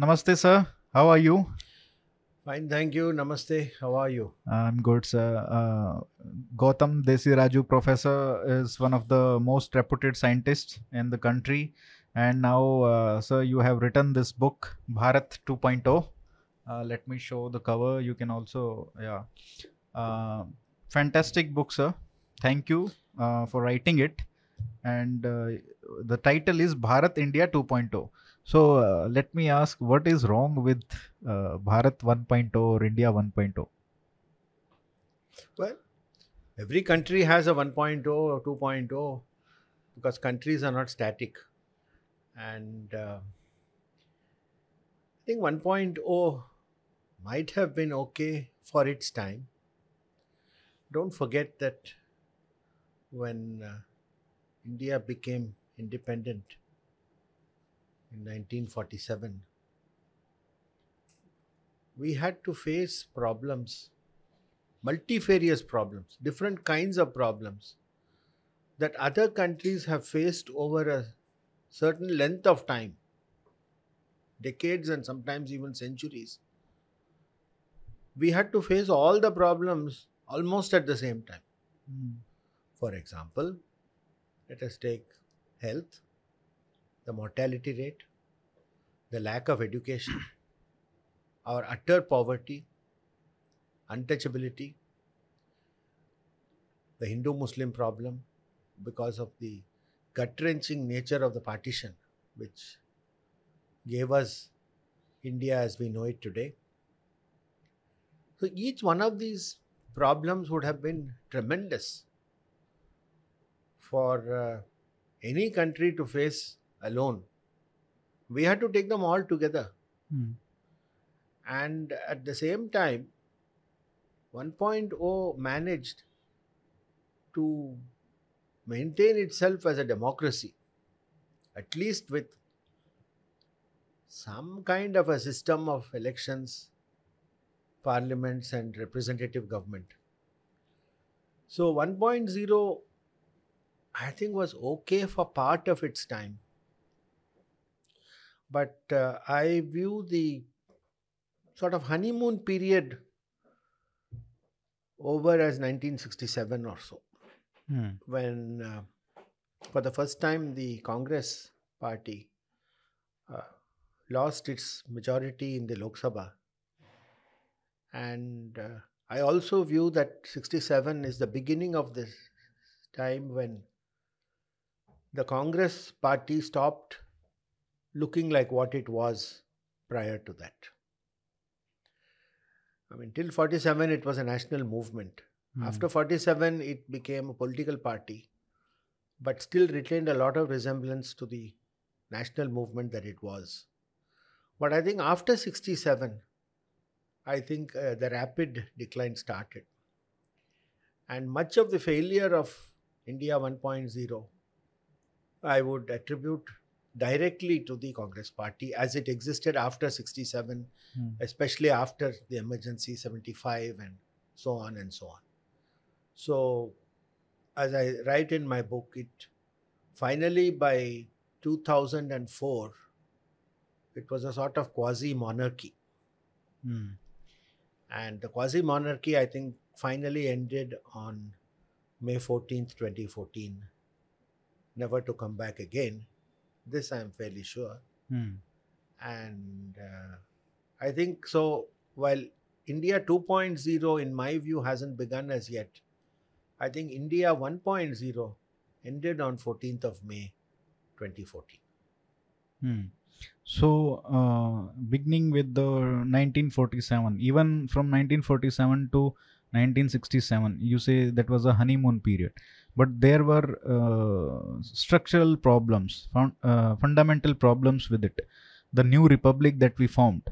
Namaste, sir. How are you? Fine, thank you. Namaste. How are you? I'm good, sir. Uh, Gautam Desiraju, professor, is one of the most reputed scientists in the country. And now, uh, sir, you have written this book, Bharat 2.0. Uh, let me show the cover. You can also, yeah. Uh, fantastic book, sir. Thank you uh, for writing it. And uh, the title is Bharat India 2.0. So uh, let me ask, what is wrong with uh, Bharat 1.0 or India 1.0? Well, every country has a 1.0 or 2.0 because countries are not static. And uh, I think 1.0 might have been okay for its time. Don't forget that when uh, India became independent in 1947, we had to face problems, multifarious problems, different kinds of problems that other countries have faced over a certain length of time, decades and sometimes even centuries. We had to face all the problems almost at the same time. Hmm. For example, let us take health, the mortality rate, the lack of education, our utter poverty, untouchability, the Hindu Muslim problem because of the gut wrenching nature of the partition, which gave us India as we know it today. So each one of these problems would have been tremendous for uh, any country to face alone. We had to take them all together. Hmm. And at the same time, 1.0 managed to maintain itself as a democracy, at least with some kind of a system of elections, parliaments, and representative government. So 1.0, I think, was okay for part of its time. But uh, I view the sort of honeymoon period over as 1967 or so Hmm. when uh, for the first time the congress party uh, lost its majority in the lok sabha and uh, i also view that 67 is the beginning of this time when the congress party stopped looking like what it was prior to that i mean till 47 it was a national movement Hmm. after 47, it became a political party, but still retained a lot of resemblance to the national movement that it was. But I think after 67, I think uh, the rapid decline started. And much of the failure of India 1.0, I would attribute directly to the Congress party as it existed after 67, Hmm. especially after the emergency 75 and so on and so on. So, as I write in my book, it finally by 2004, it was a sort of quasi monarchy. Hmm. And the quasi monarchy, I think, finally ended on May 14th, 2014, never to come back again. This I am fairly sure. Hmm. And uh, I think so, while India 2.0, in my view, hasn't begun as yet, I think India 1.0 ended on 14th of May 2014. Hmm. So, uh, beginning with the 1947, even from 1947 to 1967, you say that was a honeymoon period, but there were uh, structural problems, fun- uh, fundamental problems with it. The new republic that we formed.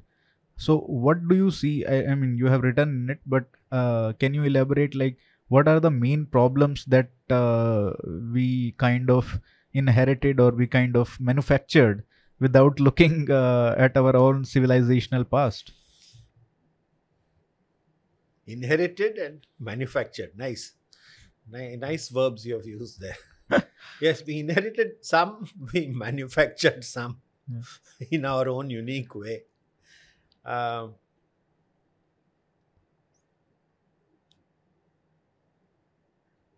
So, what do you see? I, I mean, you have written in it, but uh, can you elaborate? Like, what are the main problems that uh, we kind of inherited or we kind of manufactured without looking uh, at our own civilizational past. Inherited and manufactured. Nice. Ni- nice verbs you have used there. yes, we inherited some, we manufactured some Yeah. in our own unique way. Uh,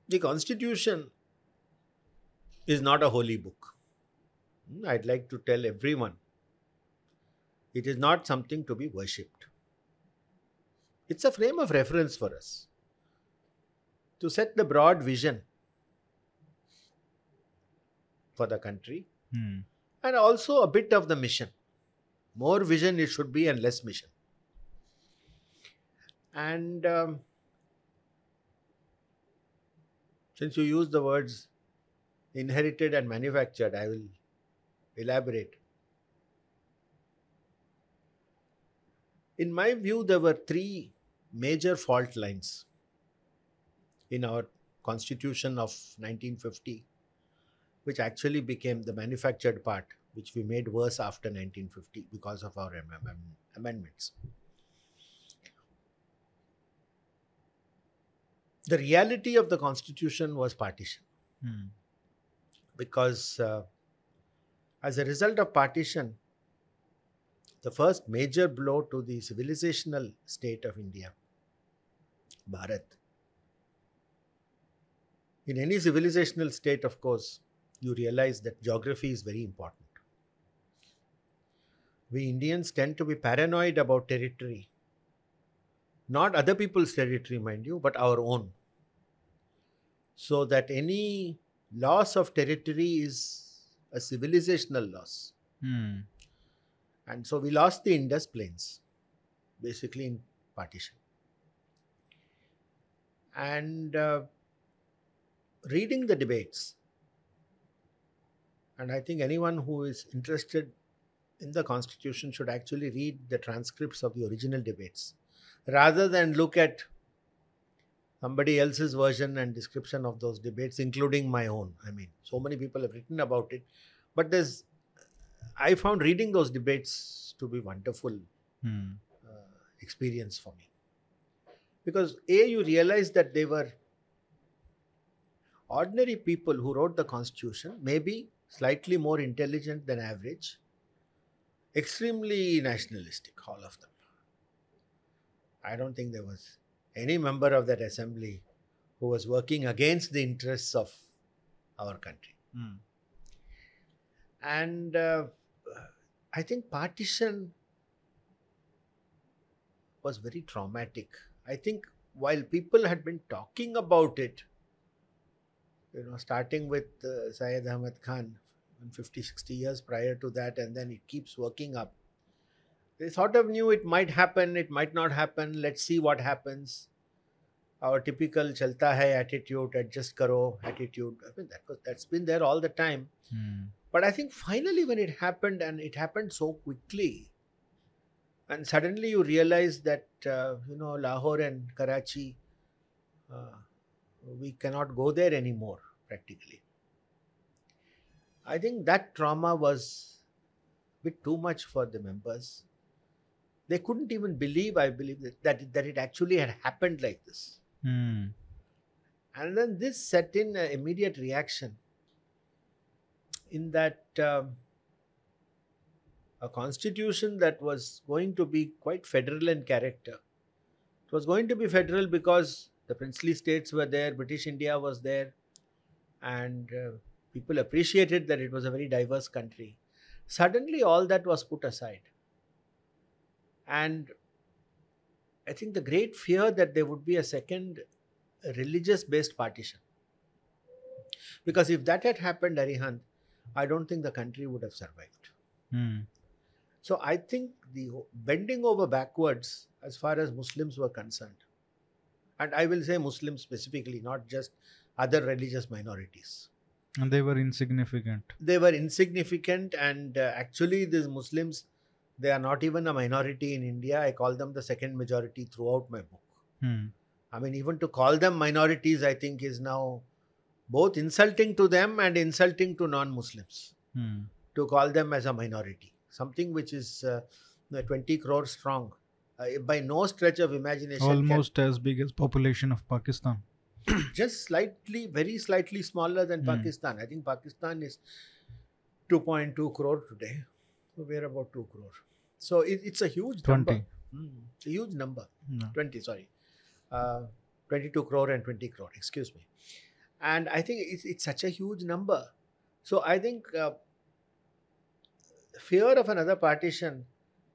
the Constitution is not a holy book. Hmm, I'd like to tell everyone it is not something to be worshipped. It's a frame of reference for us to set the broad vision for the country Hmm. and also a bit of the mission. More vision it should be and less mission. And um, since you use the words inherited and manufactured, I will elaborate. In my view, there were three major fault lines in our constitution of 1950 which actually became the manufactured part, which we made worse after 1950 because of our am- am- amendments. The reality of the constitution was partition Hmm. because, uh, as a result of partition, the first major blow to the civilizational state of India, Bharat. In any civilizational state, of course, you realize that geography is very important. We Indians tend to be paranoid about territory. Not other people's territory, mind you, but our own. So that any loss of territory is a civilizational loss. Hmm. And so we lost the Indus Plains, basically in partition. And uh, reading the debates, and I think anyone who is interested in the Constitution should actually read the transcripts of the original debates rather than look at somebody else's version and description of those debates, including my own. I mean, so many people have written about it, but there's I found reading those debates to be wonderful Hmm. uh, experience for me because a you realize that they were ordinary people who wrote the constitution may be slightly more intelligent than average extremely nationalistic all of them i don't think there was any member of that assembly who was working against the interests of our country Hmm. and uh, I think partition was very traumatic. I think while people had been talking about it, you know, starting with uh, Syed Ahmad Khan 50, 60 years prior to that, and then it keeps working up. They sort of knew it might happen, it might not happen. Let's see what happens. Our typical chalta hai attitude, adjust karo attitude. I mean, that was that's been there all the time. Hmm. But I think finally, when it happened, and it happened so quickly, and suddenly you realize that uh, you know Lahore and Karachi, uh, we cannot go there anymore practically. I think that trauma was a bit too much for the members. They couldn't even believe, I believe, that, that, it- that it actually had happened like this. Hmm. And then this set in an immediate reaction in that um, a constitution that was going to be quite federal in character. It was going to be federal because the princely states were there, British India was there, and uh, people appreciated that it was a very diverse country. Suddenly, all that was put aside. And I think the great fear that there would be a second religious based partition. Because if that had happened, Arihant, I don't think the country would have survived. Hmm. So I think the bending over backwards as far as Muslims were concerned, and I will say Muslims specifically, not just other religious minorities. And they were insignificant. They were insignificant, and uh, actually, these Muslims, they are not even a minority in India. I call them the second majority throughout my book. Hmm. I mean, even to call them minorities, I think, is now both insulting to them and insulting to non Muslims Hmm. to call them as a minority. Something which is uh, 20 crores strong. Uh, by no stretch of imagination. can- Almost as big as population of Pakistan. just slightly, very slightly smaller than Hmm. Pakistan. I think Pakistan is 2.2 crore today. So we're about 2 crore. So it, it's a huge 20. number. Mm, it's a huge number. Yeah. 20, sorry. Uh, 22 crore and 20 crore, excuse me. And I think it's, it's such a huge number. So I think uh, fear of another partition,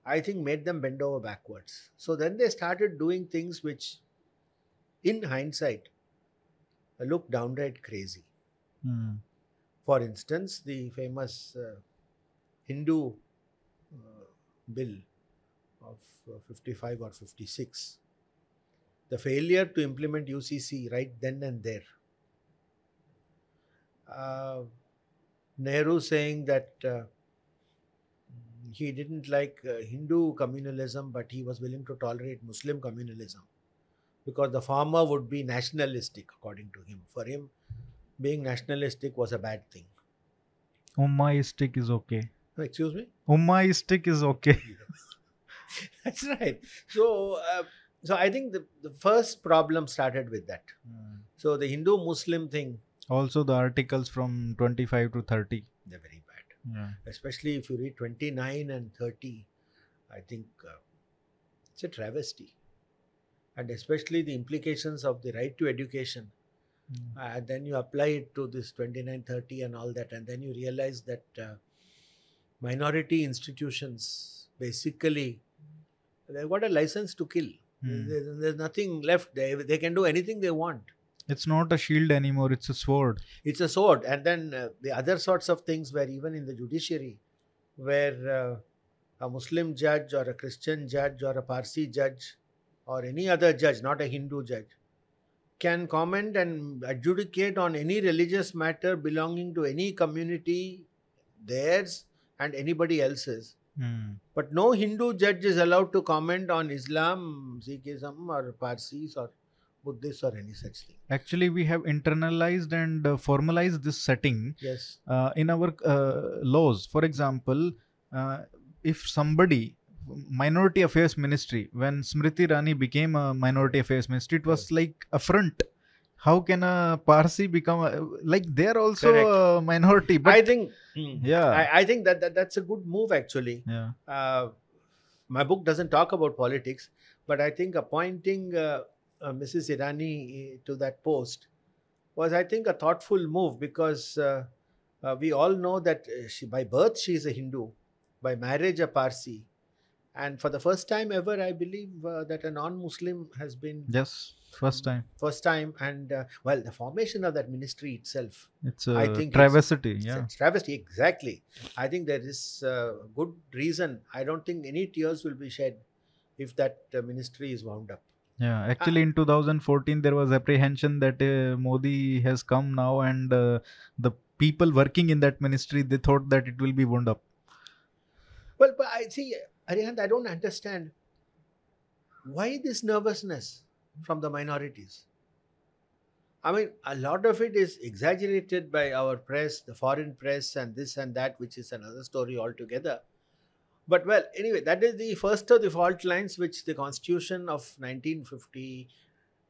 I think, made them bend over backwards. So then they started doing things which, in hindsight, look downright crazy. Mm. For instance, the famous uh, Hindu uh, bill of uh, 55 or 56, the failure to implement UCC right then and there. Uh, Nehru saying that uh, he didn't like uh, Hindu communalism, but he was willing to tolerate Muslim communalism because the former would be nationalistic, according to him. For him, being nationalistic was a bad thing. Ummaistic is okay. Excuse me? Ummaistic is okay. That's right. So, uh, so I think the, the first problem started with that. So the Hindu Muslim thing, Also, the articles from 25 to 30. they're very. Yeah. Especially if you read 29 and 30, I think uh, it's a travesty. And especially the implications of the right to education. Mm. Uh, then you apply it to this 29, 30 and all that, and then you realize that uh, minority institutions basically they've got a license to kill. Mm. There- there's nothing left. They, they can do anything they want. It's not a shield anymore, it's a sword. It's a sword. And then uh, the other sorts of things where even in the judiciary, where uh, a Muslim judge or a Christian judge or a Parsi judge or any other judge, not a Hindu judge, can comment and adjudicate on any religious matter belonging to any community, theirs and anybody else's. Mm. But no Hindu judge is allowed to comment on Islam, Sikhism, or Parsis or Buddhists or any such thing. Actually, we have internalized and uh, formalized this setting Yes. uh, in our uh, laws. For example, uh, if somebody minority affairs ministry when smriti irani became a minority affairs ministry it was like affront how can a parsi become a, like they're also Correct. a minority but I think. yeah I, I think that, that that's a good move actually. yeah Uh, my book doesn't talk about politics, but I think appointing uh, uh, Mrs. Irani to that post was, I think, a thoughtful move because uh, uh, we all know that uh, she, by birth she is a Hindu, by marriage a Parsi, and for the first time ever, I believe uh, that a non-Muslim has been yes first time first time, and uh, well, the formation of that ministry itself it's a I think travesty it's yeah a travesty, exactly. I think there is good reason. I don't think any tears will be shed if that ministry is wound up. Yeah actually in 2014 there was apprehension that uh, modi has come now and uh, the people working in that ministry they thought that it will be wound up Well, but I see, Arihant, I don't understand why this nervousness from the minorities. I mean, a lot of it is exaggerated by our press, the foreign press, and this and that, which is another story altogether. But well, anyway, that is the first of the fault lines which the Constitution of 1950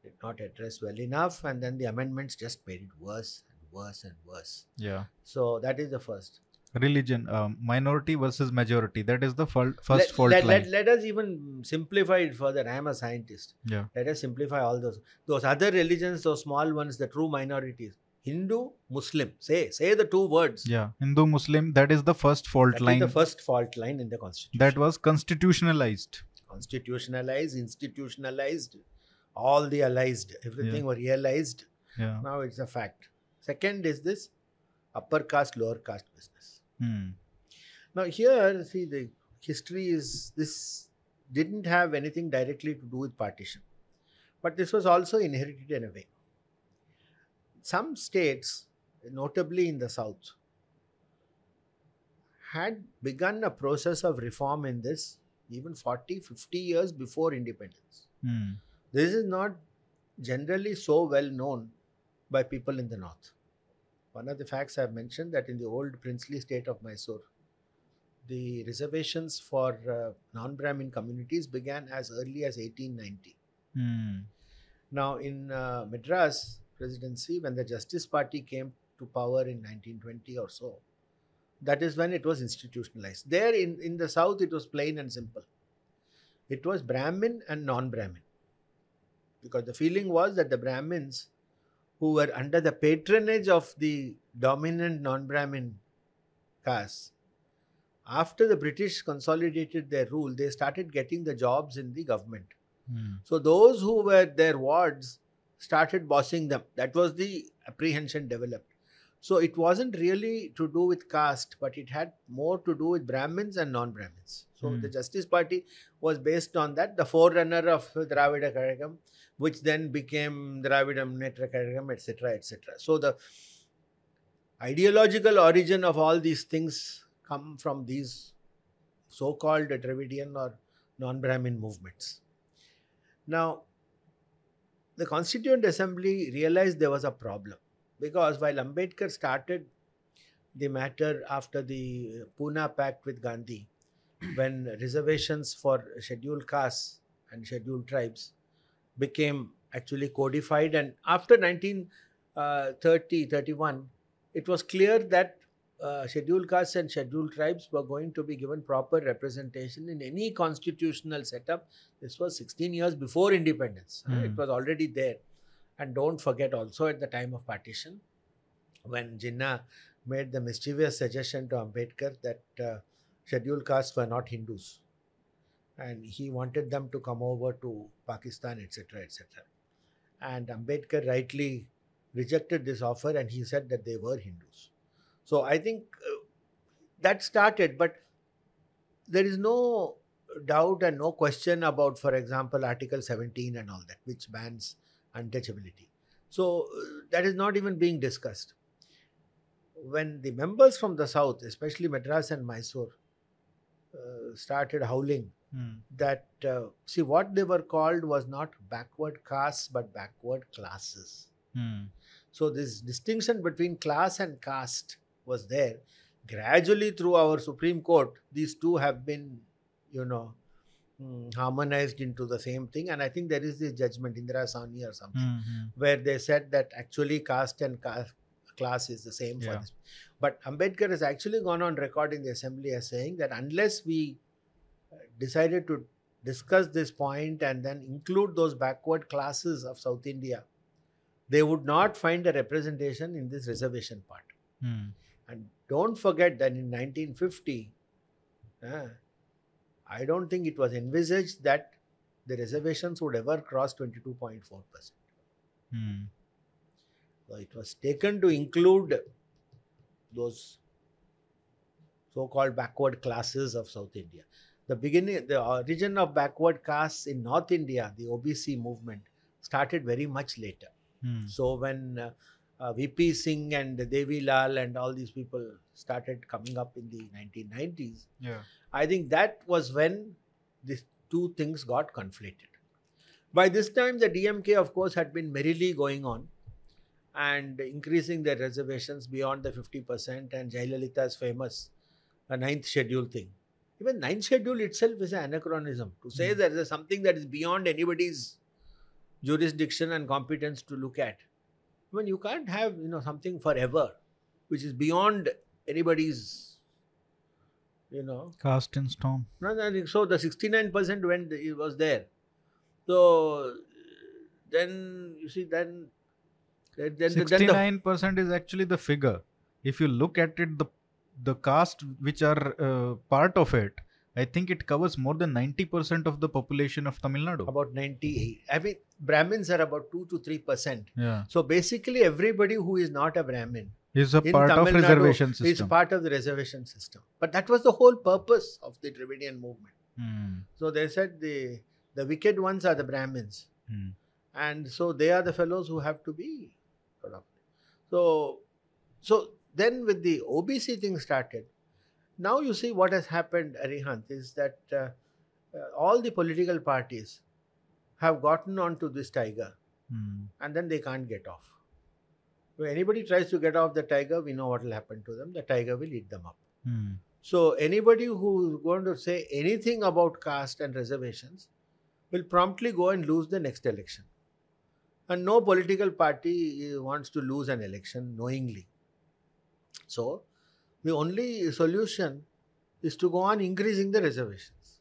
did not address well enough, and then the amendments just made it worse and worse and worse. yeah So that is the first. religion um, minority versus majority that is the fault, first let, fault let, line let, let us even simplify it further. I am a scientist. yeah Let us simplify all those those other religions, those small ones, the true minorities. Hindu, Muslim. Say say the two words. yeah hindu muslim that is the first fault That is line the first fault line in the constitution. that was constitutionalized constitutionalized, institutionalized, all the allied, everything were realized. yeah Now it's a fact. Second is this upper caste, lower caste business. hmm. Now here, see the history is this didn't have anything directly to do with partition, but this was also inherited in a way. Some states, notably in the south, had begun a process of reform in this even 40, 50 years before independence. Hmm. This is not generally so well known by people in the north. One of the facts I've mentioned that in the old princely state of Mysore, the reservations for uh, non Brahmin communities began as early as 1890. Hmm. Now, in uh, Madras presidency, when the Justice Party came to power in 1920 or so, That is when it was institutionalized. There in, in the south, it was plain and simple. It was Brahmin and non Brahmin. Because the feeling was that the Brahmins, who were under the patronage of the dominant non Brahmin caste, after the British consolidated their rule, they started getting the jobs in the government. Hmm. So those who were their wards started bossing them. That was the apprehension developed. So it wasn't really to do with caste, but it had more to do with Brahmins and non-Brahmins. So Hmm. the Justice Party was based on that, the forerunner of Dravida Kazhagam, which then became Dravida Munnetra Kazhagam, etc., etc. So the ideological origin of all these things come from these so-called Dravidian or non-Brahmin movements. Now, the Constituent Assembly realized there was a problem because while Ambedkar started the matter after the Pune Pact with Gandhi, when reservations for scheduled castes and scheduled tribes became actually codified, and after 1930 uh, 31, it was clear that uh, scheduled castes and scheduled tribes were going to be given proper representation in any constitutional setup this was 16 years before independence. uh, It Hmm. was already there. And don't forget also at the time of partition, when Jinnah made the mischievous suggestion to Ambedkar that uh, scheduled castes were not Hindus. And he wanted them to come over to Pakistan, etc., etc. And Ambedkar rightly rejected this offer and he said that they were Hindus. So I think uh, that started, but there is no doubt and no question about, for example, Article 17 and all that, which bans untouchability. So uh, that is not even being discussed. When the members from the south, especially Madras and Mysore, uh, started howling Hmm. that, uh, see, what they were called was not backward castes but backward classes. Hmm. So this distinction between class and caste was there. Gradually, through our Supreme Court, these two have been, you know, mm, harmonized into the same thing. And I think there is this judgment, Indira Sawhney or something, Hmm. Hmm. where they said that actually caste and ca- class is the same for this. But Ambedkar has actually gone on record in the assembly as saying that unless we uh, decided to discuss this point and then include those backward classes of South India, they would not find a representation in this reservation part. Hmm. Don't forget that in 1950, uh, I don't think it was envisaged that the reservations would ever cross 22.4%. Hmm. So it was taken to include those so-called backward classes of South India. The beginning, the origin of backward castes in North India, the OBC movement, started very much later. Hmm. So when uh, uh, VP Singh and Devi Lal and all these people started coming up in the 1990s, Yeah. I think that was when these two things got conflated. By this time, the DMK, of course, had been merrily going on and increasing their reservations beyond the 50%, and Jayalalitha's famous uh, ninth schedule thing. Even ninth schedule itself is an anachronism. To say that there is something that is beyond anybody's jurisdiction and competence to look at. I mean, you can't have you know something forever, which is beyond anybody's, you know, Cast in stone. no, no, so the 69% when it was there. So then you see then then, the, Sixty-nine percent is actually the figure. If you look at it, the the caste which are uh, part of it, I think it covers more than ninety percent of the population of Tamil Nadu. about 90. I mean Brahmins are about 2 to 3%. Yeah, So basically everybody who is not a Brahmin is a part of Nadu reservation system. is part of the reservation system. But that was the whole purpose of the Dravidian movement. Hmm. So they said the the wicked ones are the Brahmins. Hmm. and so they are the fellows who have to be sort of so so then with the obc thing started now you see what has happened arihant is that uh, uh, all the political parties have gotten onto this tiger Hmm. and then they can't get off when anybody tries to get off the tiger we know what will happen to them the tiger will eat them up Hmm. so anybody who is going to say anything about caste and reservations will promptly go and lose the next election. And no political party uh, wants to lose an election knowingly. So The only solution is to go on increasing the reservations.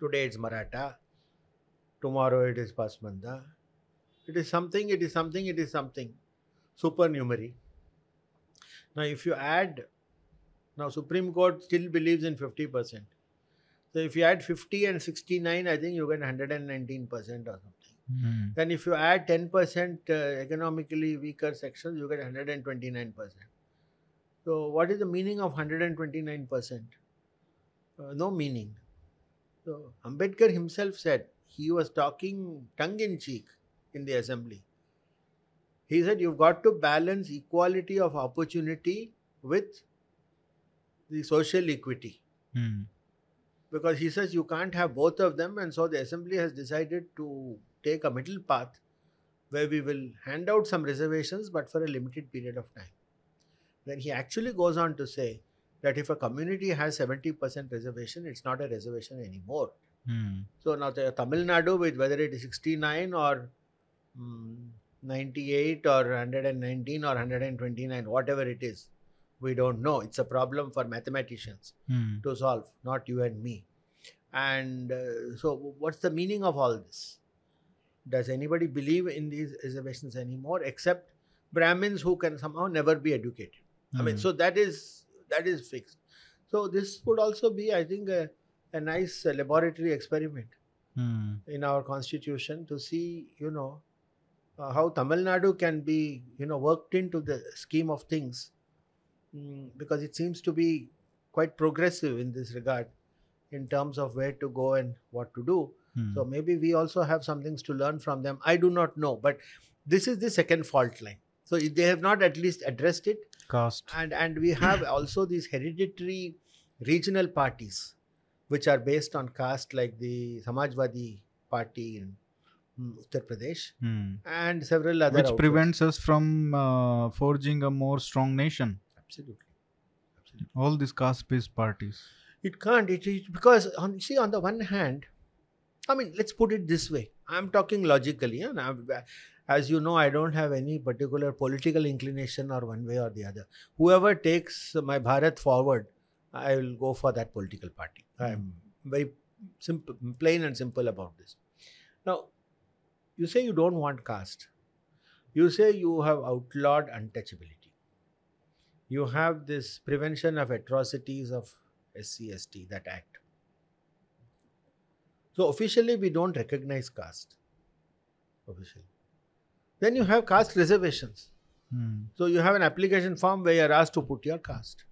Today it's Maratha, tomorrow it is Pasmanda. It is something, it is something, it is something. Supernumerary. Now, if you add, now Supreme Court still believes in 50%. So, if you add 50 and 69, I think you get 119% or something. Hmm. Then if you add 10% uh, economically weaker sections, you get 129%. So what is the meaning of 129%? Uh, no meaning. So Ambedkar himself said, he was talking tongue in cheek in the assembly. He said, you've got to balance equality of opportunity with the social equity Hmm. because he says you can't have both of them and so the assembly has decided to take a middle path where we will hand out some reservations but for a limited period of time then he actually goes on to say that if a community has 70% reservation it's not a reservation anymore Hmm. so now the tamil nadu with whether it is 69 or mm, 98 or 119 or 129 whatever it is we don't know it's a problem for mathematicians Hmm. to solve, not you and me. And uh, so, what's the meaning of all this? Does anybody believe in these reservations anymore, except Brahmins who can somehow never be educated? I mean, Hmm. so that is that is fixed. So this would also be, I think, a, a nice uh, laboratory experiment Hmm. in our constitution to see, you know, uh, how Tamil Nadu can be, you know, worked into the scheme of things, Mm, because it seems to be quite progressive in this regard, in terms of where to go and what to do. Hmm. So maybe we also have some things to learn from them. I do not know, but this is the second fault line. So if they have not at least addressed it, Caste. and and we have also these hereditary regional parties which are based on caste like the samajwadi party in mm, uttar pradesh Hmm. and several other Which prevents us from uh, forging a more strong nation. absolutely absolutely All these caste-based parties. it can't it, it because on see on the one hand i mean let's put it this way i'm talking logically yeah? Now, uh, as you know i don't have any particular political inclination or one way or the other. Whoever takes my bharat forward i will go for that political party. I'm hmm. very simple plain and simple about this. Now you say you don't want caste. You say you have outlawed untouchability. You have this prevention of atrocities of SCST, that act. So officially, we don't recognize caste. Officially. Then you have caste reservations. Hmm. So you have an application form where you're asked to put your caste.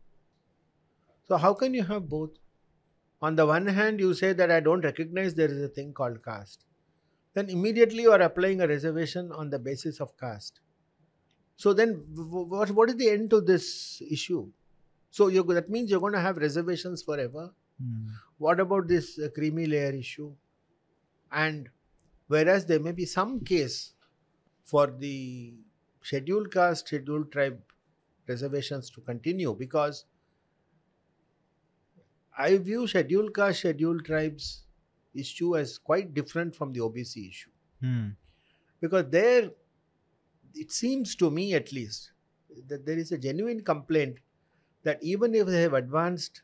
So how can you have both? On the one hand, you say that I don't recognize there is a thing called caste. Then immediately you are applying a reservation on the basis of caste. So then, what, what is the end to this issue? So you that means you're going to have reservations forever. Hmm. What about this uh, creamy layer issue? And whereas there may be some case for the scheduled caste, scheduled tribe reservations to continue because I view scheduled caste, scheduled tribes issue as quite different from the OBC issue Hmm. because there it seems to me at least that there is a genuine complaint that even if they have advanced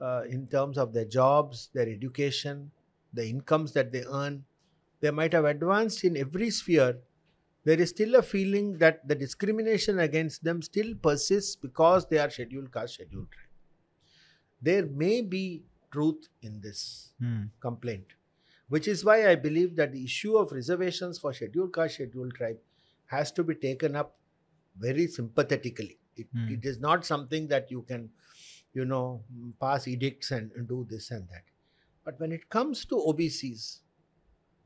uh, in terms of their jobs their education the incomes that they earn they might have advanced in every sphere there is still a feeling that the discrimination against them still persists because they are scheduled caste scheduled tribe there may be truth in this Hmm. complaint, which is why I believe that the issue of reservations for scheduled caste, scheduled tribe has to be taken up very sympathetically. It, Hmm. it is not something that you can, you know, pass edicts and, and do this and that. But when it comes to OBCs,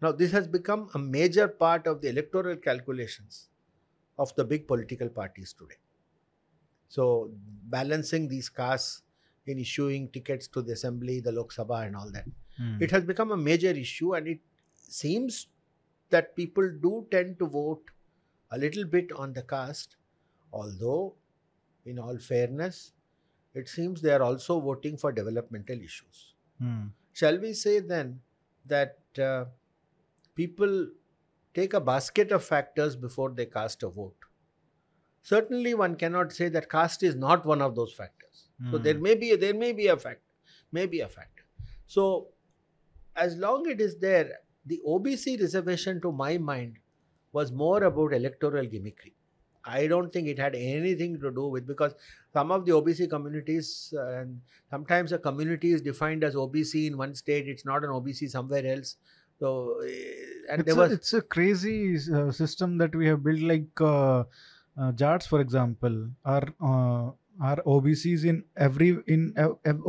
now this has become a major part of the electoral calculations of the big political parties today. So balancing these castes in issuing tickets to the assembly, the Lok Sabha, and all that. Hmm. It has become a major issue, and it seems that people do tend to vote a little bit on the caste, although, in all fairness, it seems they are also voting for developmental issues. Hmm. Shall we say then that uh, people take a basket of factors before they cast a vote? certainly one cannot say that caste is not one of those factors. So Hmm. there may be there may be a fact, may be a factor. So as long it is there, the OBC reservation to my mind was more about electoral gimmickry. I don't think it had anything to do with because some of the OBC communities uh, and sometimes a community is defined as OBC in one state, it's not an OBC somewhere else. So eh, and it's, there a, was it's a crazy uh, system that we have built like uh, uh, jats for example are uh, are obcs in every in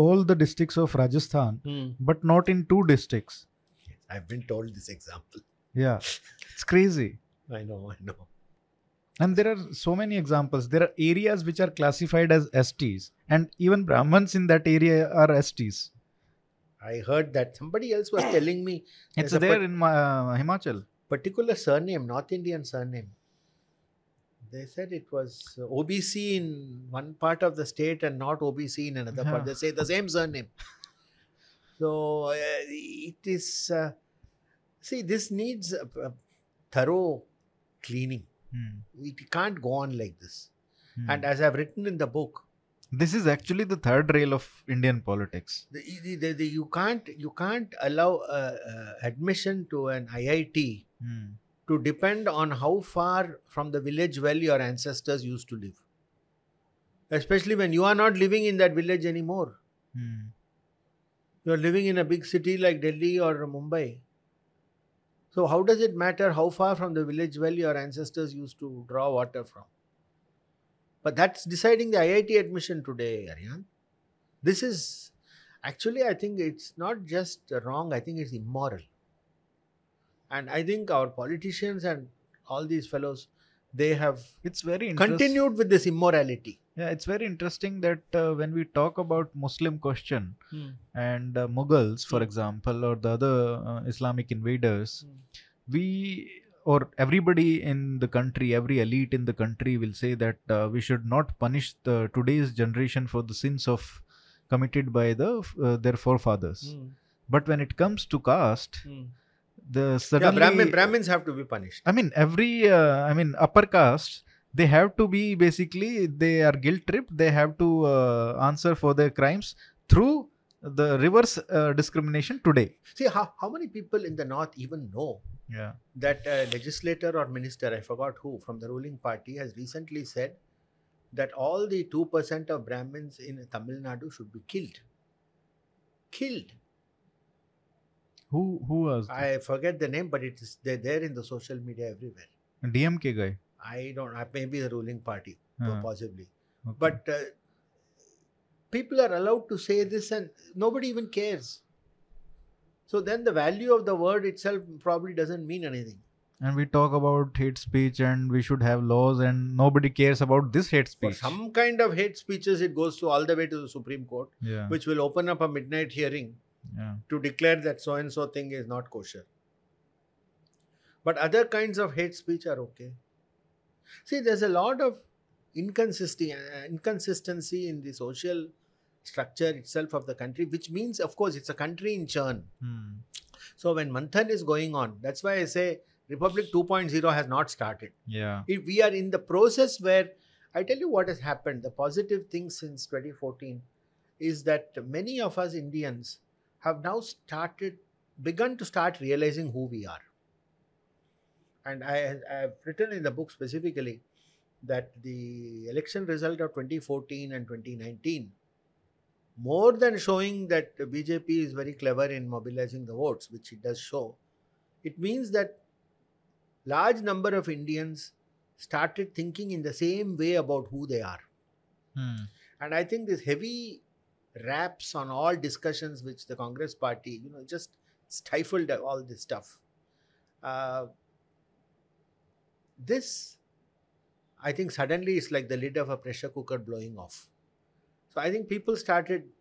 all the districts of rajasthan Hmm. but not in two districts I've been told this example. yeah it's crazy I know, I know. And there are so many examples there are areas which are classified as st's and even brahmins in that area are st's I heard that somebody else was telling me it's there in my, uh, himachal particular surname, North Indian surname. They said it was uh, OBC in one part of the state and not OBC in another part. They say the same surname. So uh, it is. Uh, see, this needs a thorough cleaning. Hmm. It can't go on like this. Hmm. And as I've written in the book, this is actually the third rail of indian politics the, the, the, you can't you can't allow uh, uh, admission to an IIT Hmm. to depend on how far from the village well your ancestors used to live. Especially when you are not living in that village anymore. Hmm. You are living in a big city like Delhi or Mumbai. So, how does it matter how far from the village well your ancestors used to draw water from? But that's deciding the IIT admission today, Arihant. This is actually, I think it's not just wrong, I think it's immoral. And I think our politicians and all these fellows, they have it's very continued with this immorality. Yeah, it's very interesting that uh, when we talk about Muslim question and uh, Mughals, for Hmm. example, or the other uh, Islamic invaders, Hmm. we or everybody in the country, every elite in the country will say that uh, we should not punish the today's generation for the sins of committed by the uh, their forefathers. But when it comes to caste, the Yeah, Brahmin, Brahmins have to be punished. I mean, every, uh, I mean, upper caste, they have to be basically, they are guilt tripped. They have to uh, answer for their crimes through the reverse uh, discrimination today. See, how, how many people in the north even know Yeah. that a legislator or minister, I forgot who, from the ruling party has recently said that all the 2% of Brahmins in Tamil Nadu should be killed. Killed. Who who was I forget the name, but it is they're there in the social media everywhere. DMK guy? I don't know, maybe the ruling party, Huh, possibly. okay. But uh, people are allowed to say this and nobody even cares. So then the value of the word itself probably doesn't mean anything. and we talk about hate speech and we should have laws and nobody cares about this hate For speech. some kind of hate speeches, it goes to all the way to the Supreme Court, yeah. which will open up a midnight hearing yeah. to declare that so and so thing is not kosher. But other kinds of hate speech are okay. See, there's a lot of inconsistency, uh, inconsistency in the social structure itself of the country, which means, of course, it's a country in churn. Hmm. So when Manthan is going on, that's why I say Republic 2.0 has not started. Yeah. If we are in the process where I tell you what has happened. The positive thing since 2014 is that many of us Indians have now started, begun to start realizing who we are. And I, I have written in the book specifically that the election result of 2014 and 2019, more than showing that BJP is very clever in mobilizing the votes, which it does show, it means that large number of Indians started thinking in the same way about who they are. Hmm. And I think this heavy wraps on all discussions which the Congress party, you know, just stifled all this stuff. Uh, this, I think, suddenly it's like the lid of a pressure cooker blowing off. So I think people started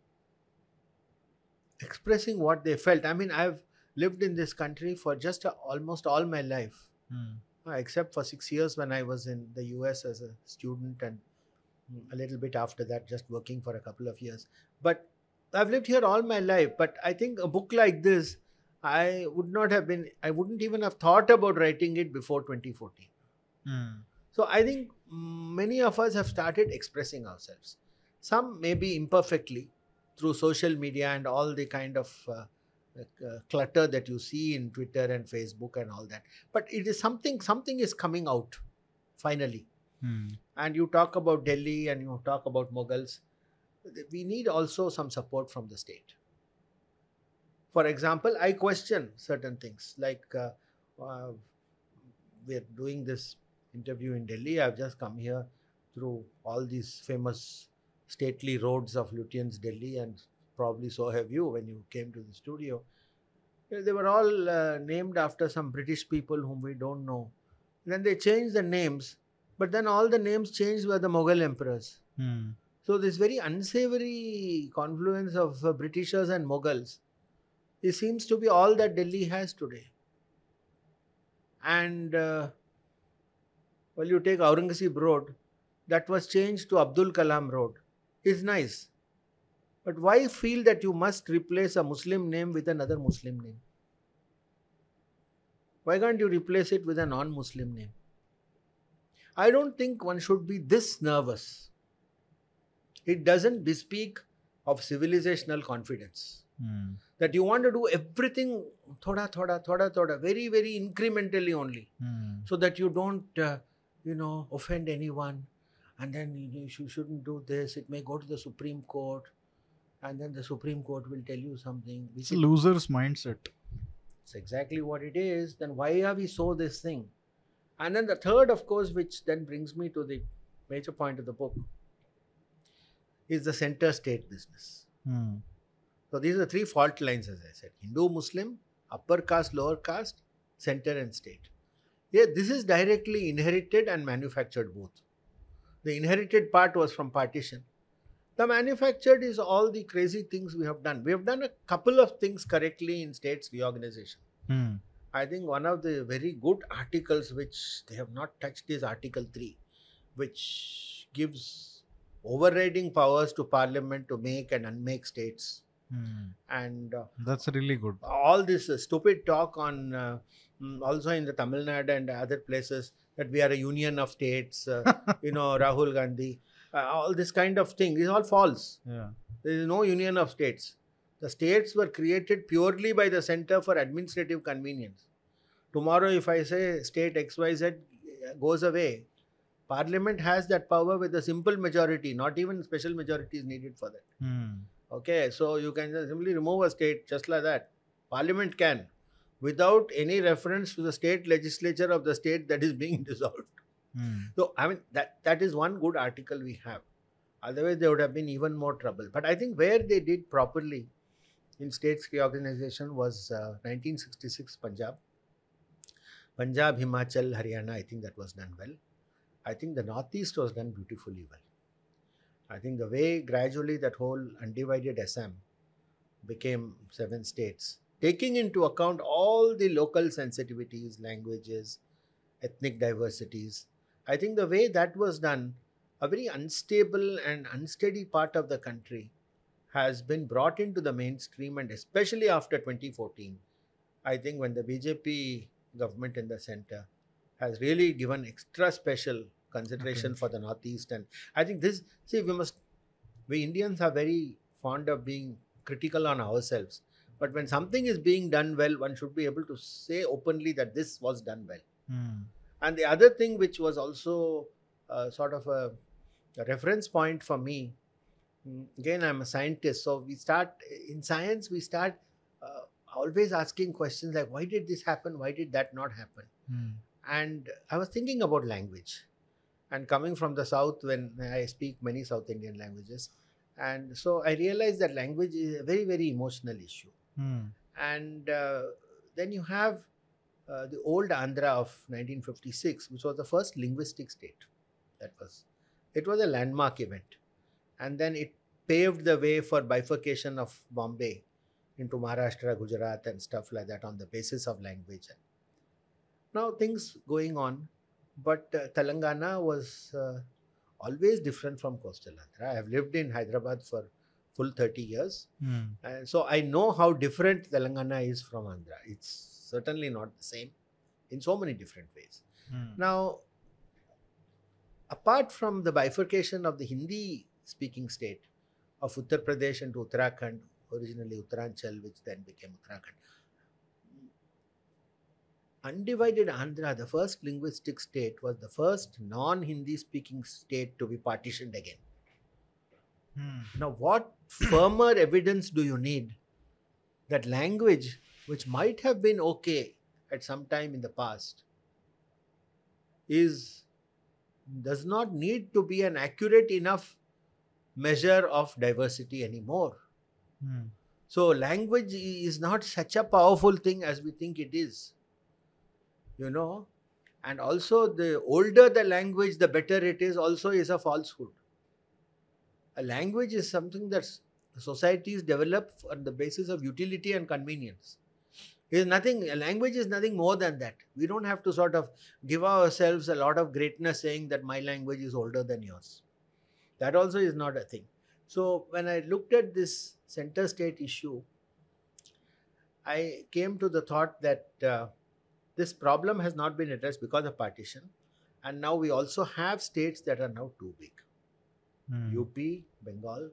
expressing what they felt. I mean, I've lived in this country for just a, almost all my life Hmm. uh, except for six years when I was in the US as a student and a little bit after that, just working for a couple of years. But I've lived here all my life. But I think a book like this, I would not have been, I wouldn't even have thought about writing it before 2014. Hmm. So I think mm, many of us have started expressing ourselves. Some maybe imperfectly through social media and all the kind of uh, uh, clutter that you see in Twitter and Facebook and all that. But it is something. Something is coming out finally. Hmm. And you talk about Delhi and you talk about Mughals. We need also some support from the state. For example, I question certain things like uh, uh, we're doing this interview in Delhi. I've just come here through all these famous stately roads of Lutyens, Delhi, and probably so have you when you came to the studio. They were all uh, named after some British people whom we don't know. Then they changed the names, but then all the names changed were the Mughal emperors. Hmm. So this very unsavory confluence of uh, Britishers and Mughals, it seems to be all that Delhi has today. And uh, well, you take Aurangzeb Road, that was changed to Abdul Kalam Road. Is nice, but why feel that you must replace a Muslim name with another Muslim name? Why can't you replace it with a non-Muslim name? I don't think one should be this nervous it doesn't bespeak of civilizational confidence Hmm. that you want to do everything thoda thoda thoda thoda very very incrementally only Hmm. so that you don't uh, you know offend anyone and then you, you shouldn't do this it may go to the supreme court and then the supreme court will tell you something It's a loser's mindset. it's exactly what it is. Then why are we so this thing? And then the third, of course, which then brings me to the major point of the book, is the center state business. Hmm. So these are the three fault lines, as I said Hindu, Muslim, upper caste, lower caste, center, and state. Yeah, this is directly inherited and manufactured both. The inherited part was from partition. The manufactured is all the crazy things we have done. We have done a couple of things correctly in states reorganization. Hmm. I think one of the very good articles which they have not touched is Article 3, which gives overriding powers to Parliament to make and unmake states. Hmm. And uh, That's really good. all this uh, stupid talk on uh, mm, also in the Tamil Nadu and other places that we are a union of states, uh, you know, Rahul Gandhi, uh, all this kind of thing is all false. Yeah. There is no union of states. The states were created purely by the center for administrative convenience. Tomorrow, if I say state XYZ goes away, Parliament has that power with a simple majority, not even special majority is needed for that. Hmm. Okay, so you can just simply remove a state just like that. Parliament can, without any reference to the state legislature of the state that is being dissolved. Hmm. So I mean that that is one good article we have. Otherwise, there would have been even more trouble. But I think where they did properly in states reorganization was uh, 1966 Punjab. Punjab, Himachal, Haryana. I think that was done well. I think the Northeast was done beautifully well. I think the way gradually that whole undivided Assam became seven states, taking into account all the local sensitivities, languages, ethnic diversities. I think the way that was done, a very unstable and unsteady part of the country has been brought into the mainstream, and especially after 2014, I think when the BJP government in the center has really given extra special consideration Okay. for the Northeast. And I think this, see, we must, we Indians are very fond of being critical on ourselves. But when something is being done well, one should be able to say openly that this was done well. Hmm. And the other thing, which was also uh, sort of a, a reference point for me, mm, again, I'm a scientist, so we start in science, we start uh, always asking questions like, why did this happen? Why did that not happen? Hmm. And I was thinking about language. And coming from the South, when I speak many South Indian languages, and so I realized that language is a very, very emotional issue Hmm. and uh, then you have uh, the old Andhra of 1956, which was the first linguistic state. That was, it was a landmark event, and then it paved the way for bifurcation of Bombay into Maharashtra, Gujarat, and stuff like that on the basis of language. Now things going on, but uh, Telangana was uh, always different from coastal Andhra. I have lived in Hyderabad for full 30 years. Hmm. And so I know how different Telangana is from Andhra. It's certainly not the same in so many different ways. Hmm. Now, apart from the bifurcation of the Hindi speaking state of Uttar Pradesh and Uttarakhand, originally Uttaranchal, which then became Uttarakhand, undivided Andhra, the first linguistic state, was the first non Hindi speaking state to be partitioned again. Hmm. Now, what firmer evidence do you need that language, which might have been okay at some time in the past, is does not need to be an accurate enough measure of diversity anymore. Hmm. So, language is not such a powerful thing as we think it is. You know, and also the older the language, the better it is, also is a falsehood. A language is something that societies develop on the basis of utility and convenience. Is nothing. A language is nothing more than that. We don't have to sort of give ourselves a lot of greatness saying that my language is older than yours. That also is not a thing. So when I looked at this center state issue, I came to the thought that uh, this problem has not been addressed because of partition, and now we also have states that are now too big. Hmm. UP, Bengal,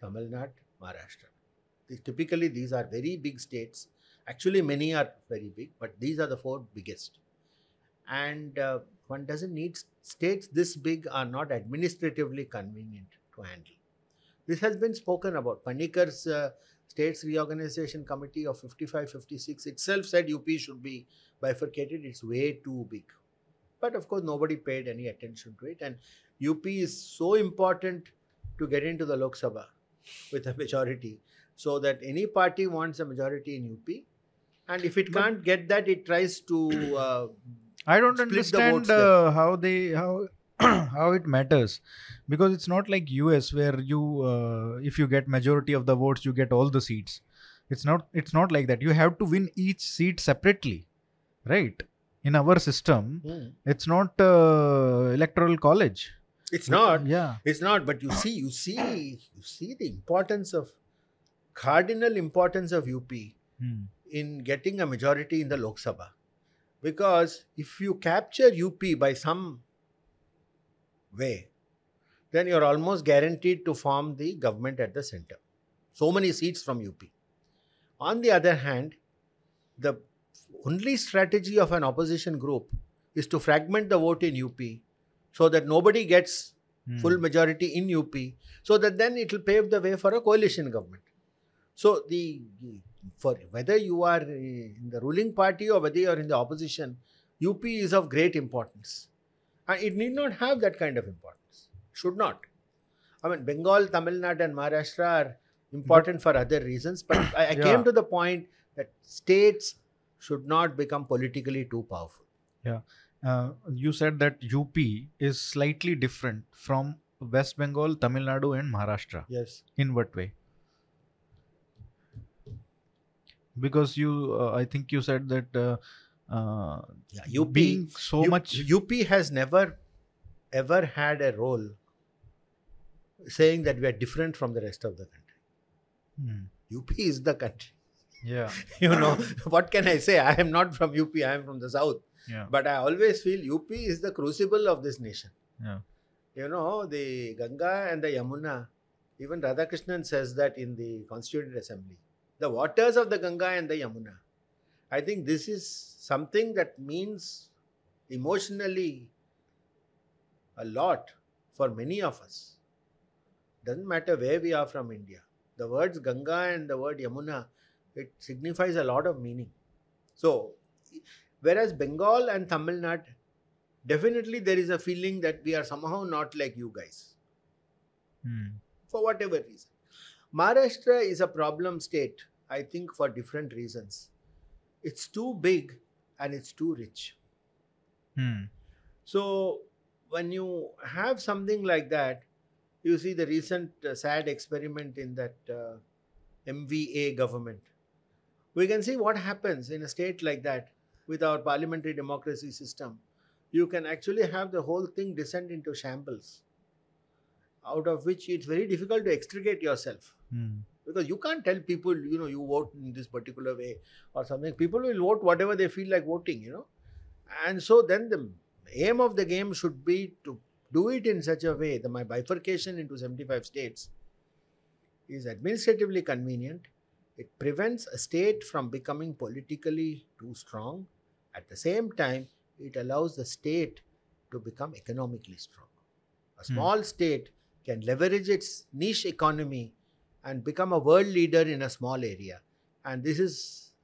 Tamil Nadu, Maharashtra. Typically, these are very big states. Actually, many are very big, but these are the four biggest. And uh, one doesn't need states this big are not administratively convenient to handle. This has been spoken about. Panikkar's uh, States Reorganization Committee of 55 56 itself said UP should be bifurcated. It's way too big. But of course, nobody paid any attention to it. And UP is so important to get into the Lok Sabha with a majority, so that any party wants a majority in UP, and if it can't get that, it tries to. Uh, I don't understand uh, how they how how it matters because it's not like US where you uh, if you get majority of the votes you get all the seats. It's not it's not like that. You have to win each seat separately, right? In our system, it's not uh, electoral college. It's not. Yeah. It's not. But you see, you see, you see the importance of cardinal importance of UP Hmm. in getting a majority in the Lok Sabha. Because if you capture UP by some way, then you're almost guaranteed to form the government at the center. So many seats from UP. On the other hand, the only strategy of an opposition group is to fragment the vote in UP so that nobody gets Hmm. full majority in UP, so that then it will pave the way for a coalition government. So the for whether you are in the ruling party or whether you are in the opposition, UP is of great importance, and it need not have that kind of importance. Should not. I mean, Bengal, Tamil Nadu, and Maharashtra are important for other reasons, but I, I Yeah. came to the point that states should not become politically too powerful. Uh, you said that UP is slightly different from West Bengal, Tamil Nadu, and Maharashtra. Yes. In what way? Because you, uh, I think you said that uh, uh, Yeah, UP being so U- much. UP has never ever had a role saying that we are different from the rest of the country. Hmm. UP is the country. Yeah, You know, what can I say? I am not from UP, I am from the south. Yeah, But I always feel UP is the crucible of this nation. yeah. You know, the Ganga and the Yamuna, even Radhakrishnan says that in the Constituent Assembly. The waters of the Ganga and the Yamuna. I think this is something that means emotionally a lot for many of us. Doesn't matter where we are from India. The words Ganga and the word Yamuna, it signifies a lot of meaning. So, whereas Bengal and Tamil Nadu, definitely there is a feeling that we are somehow not like you guys Hmm. for whatever reason. Maharashtra is a problem state, I think, for different reasons. It's too big and it's too rich. Hmm. So, when you have something like that, you see the recent uh, sad experiment in that uh, MVA government. We can see what happens in a state like that with our parliamentary democracy system. You can actually have the whole thing descend into shambles, out of which it's very difficult to extricate yourself Hmm. because you can't tell people you know you vote in this particular way or something people will vote whatever they feel like voting you know and so then the aim of the game should be to do it in such a way that my bifurcation into 75 states is administratively convenient. It prevents a state from becoming politically too strong. At the same time, it allows the state to become economically strong. A Hmm. small state can leverage its niche economy and become a world leader in a small area. And this is,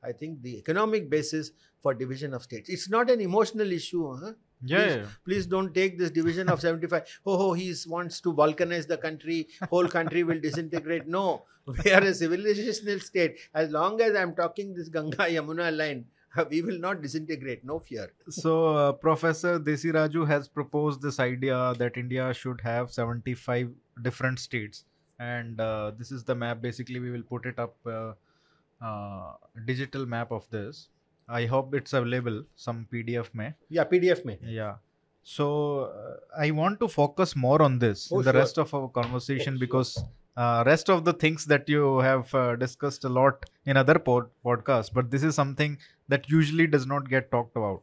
I think, the economic basis for division of states. It's not an emotional issue. Huh? Yeah. Please don't take this division of 75. Oh, oh he wants to balkanize the country. Whole country will disintegrate. No, we are a civilizational state. As long as I'm talking this Ganga Yamuna line, we will not disintegrate. No fear. So, uh, Professor Desiraju has proposed this idea that India should have 75 different states, and uh, this is the map. Basically, we will put it up, uh, uh, digital map of this. I hope it's available. Some PDF may. Yeah, PDF may Yeah. So uh, I want to focus more on this Oh, in the sure. rest of our conversation Oh, sure. Because uh, rest of the things that you have uh, discussed a lot in other pod- podcasts, but this is something that usually does not get talked about.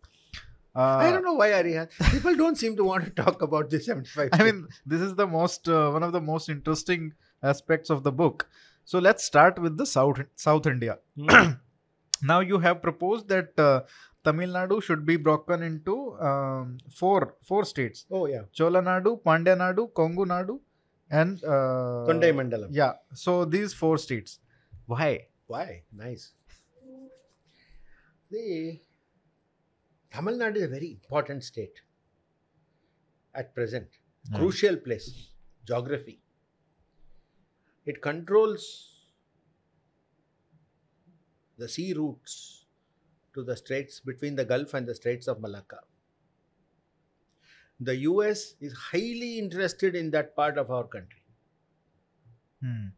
Uh, I don't know why, Arihant. People don't seem to want to talk about this 75. I mean, this is the most uh, one of the most interesting aspects of the book. So let's start with the South South India. Hmm. now you have proposed that uh, Tamil Nadu should be broken into um, four four states: oh, yeah. Chola Nadu, Pandya Nadu, Kongu Nadu, and uh, Kondai Mandalam. Yeah. So these four states. Why? Why? Nice. The Tamil Nadu is a very important state at present. Yeah. Crucial place. Geography. It controls the sea routes to the straits between the Gulf and the Straits of Malacca. The US is highly interested in that part of our country. Hmm.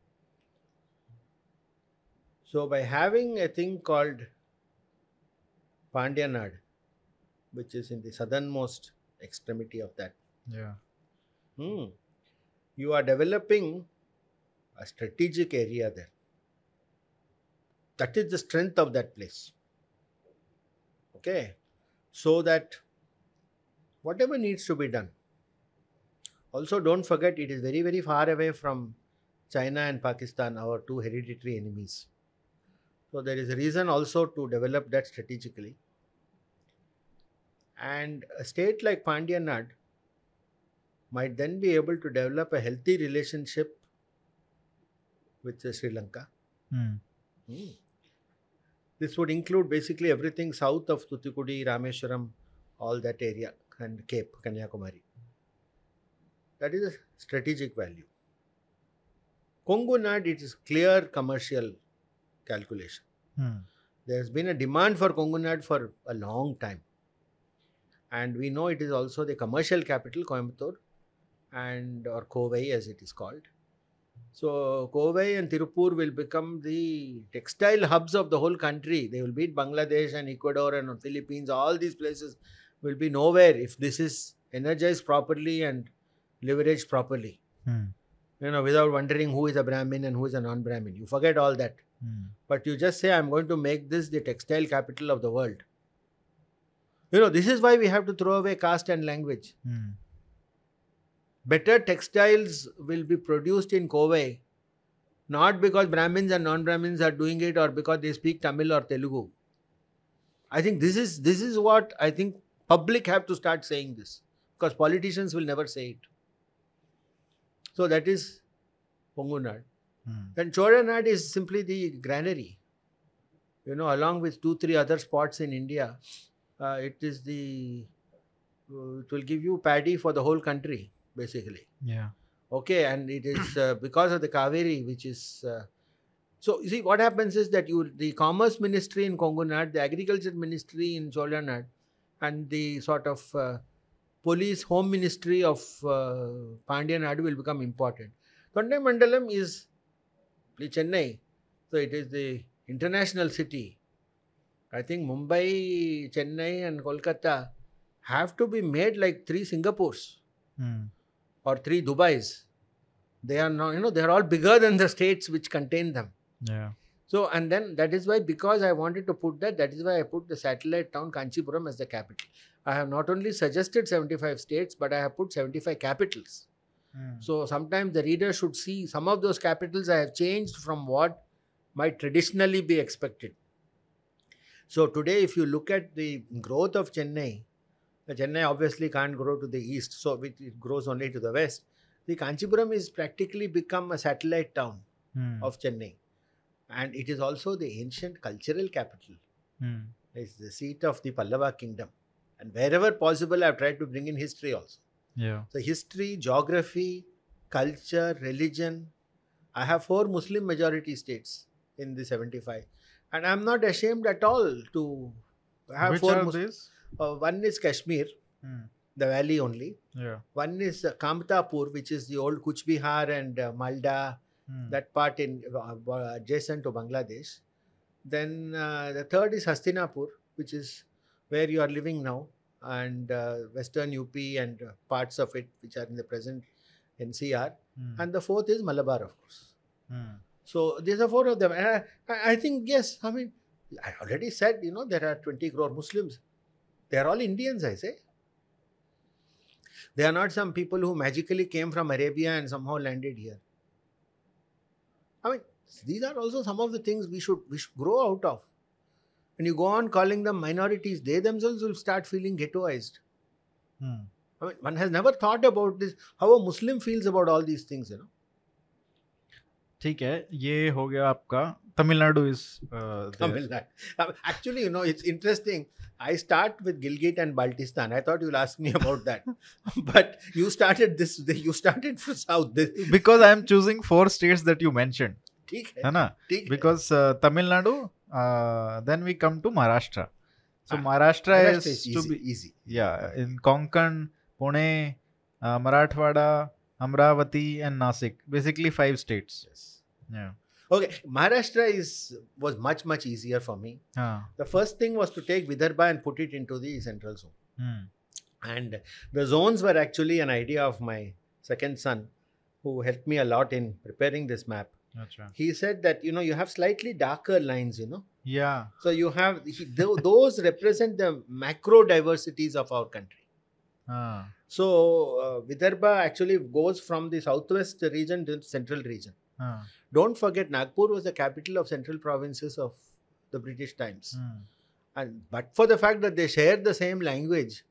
So, by having a thing called Pandyanad, which is in the southernmost extremity of that, Yeah. hmm, you are developing a strategic area there. That is the strength of that place. Okay, so that whatever needs to be done. Also, don't forget it is very, very far away from China and Pakistan, our two hereditary enemies. So, there is a reason also to develop that strategically. And a state like Pandyanad might then be able to develop a healthy relationship with Sri Lanka. Hmm. Hmm. This would include basically everything south of Tutukudi, Rameswaram, all that area, and Cape, Kanyakumari. That is a strategic value. Kongu Nad, it is clear commercial calculation. Hmm. There has been a demand for Kongu Nad for a long time. And we know it is also the commercial capital, Coimbatore, and or Kovai as it is called. So Kovai and Tirupur will become the textile hubs of the whole country. They will beat Bangladesh and Ecuador and Philippines. All these places will be nowhere if this is energized properly and leveraged properly. Hmm. You know, without wondering who is a Brahmin and who is a non-Brahmin. You forget all that. Hmm. But you just say, I'm going to make this the textile capital of the world. You know, this is why we have to throw away caste and language. Hmm. Better textiles will be produced in Kovai, not because Brahmins and non-Brahmins are doing it or because they speak Tamil or Telugu. I think this is this is what I think public have to start saying this because politicians will never say it. So that is Kongunad. Hmm. Then Cholanad is simply the granary. You know, along with two, three other spots in India, uh, it is the, uh, it will give you paddy for the whole country, basically. Yeah. Okay, and it is uh, because of the Kaveri, which is. Uh, so, you see, what happens is that you the Commerce Ministry in Kongunad, the Agriculture Ministry in Cholanad, and the sort of uh, Police Home Ministry of uh, Pandyanadu will become important. Kondai Mandalam is Chennai, so it is the international city. I think Mumbai, Chennai, and Kolkata have to be made like three Singapores Hmm. or three Dubais. They are not, you know, they are all bigger than the states which contain them. Yeah. So, and then that is why, because I wanted to put that, that is why I put the satellite town Kanchipuram as the capital. I have not only suggested 75 states, but I have put 75 capitals. Hmm. So, sometimes the reader should see some of those capitals I have changed from what might traditionally be expected. So, today, if you look at the growth of Chennai, the Chennai obviously can't grow to the east, so it grows only to the west. The Kanchipuram is practically become a satellite town Hmm. of Chennai. And it is also the ancient cultural capital. Hmm. It's the seat of the Pallava kingdom. And wherever possible, I've tried to bring in history also. Yeah. So, history, geography, culture, religion. I have four Muslim majority states in the 75. And I'm not ashamed at all to have Which four these? uh, One is Kashmir, Hmm. the valley only. Yeah. One is uh, Kamtapur, which is the old Kuch Bihar and uh, Malda, Hmm. that part in uh, uh, adjacent to Bangladesh. Then uh, the third is Hastinapur, which is where you are living now, and uh, Western UP and uh, parts of it which are in the present NCR. Hmm. And the fourth is Malabar, of course. Hmm. So these are four of them. And I, I I think, yes, I mean, I already said, you know, there are 20 crore Muslims. They are all Indians, I say. They are not some people who magically came from Arabia and somehow landed here. I mean, these are also some of the things we should we should grow out of. When you go on calling them minorities, they themselves will start feeling ghettoized. Hmm. I mean, one has never thought about this, how a Muslim feels about all these things, you know. ठीक है ये हो गया आपका Tamil Nadu uh, is Tamil Nadu. Uh, Actually, you know, it's interesting. I start with Gilgit and Baltistan. I thought you'll ask me about that, but you started this. You started for South. This, because I am choosing four states that you mentioned ठीक है है, ना ठीक है. because uh, Tamil Nadu, uh, then we come to Maharashtra. So Ah, Maharashtra, Maharashtra is, is to easy, be easy. yeah in Konkan, Pune, uh, Marathwada, Amravati, and Nasik. Basically five states. Yes. Yeah. Okay, Maharashtra is was much much easier for me. Ah. The first thing was to take Vidarbha and put it into the central zone. Hmm. And the zones were actually an idea of my second son, who helped me a lot in preparing this map. Acha. He said that you know you have slightly darker lines, you know. Yeah. So you have he- tho- those represent the macro diversities of our country. Ah. So uh, Vidarbha actually goes from the southwest region to the central region. Ah. Don't forget Nagpur was the capital of central provinces of the British times. Hmm. And but for the fact that they share the same language,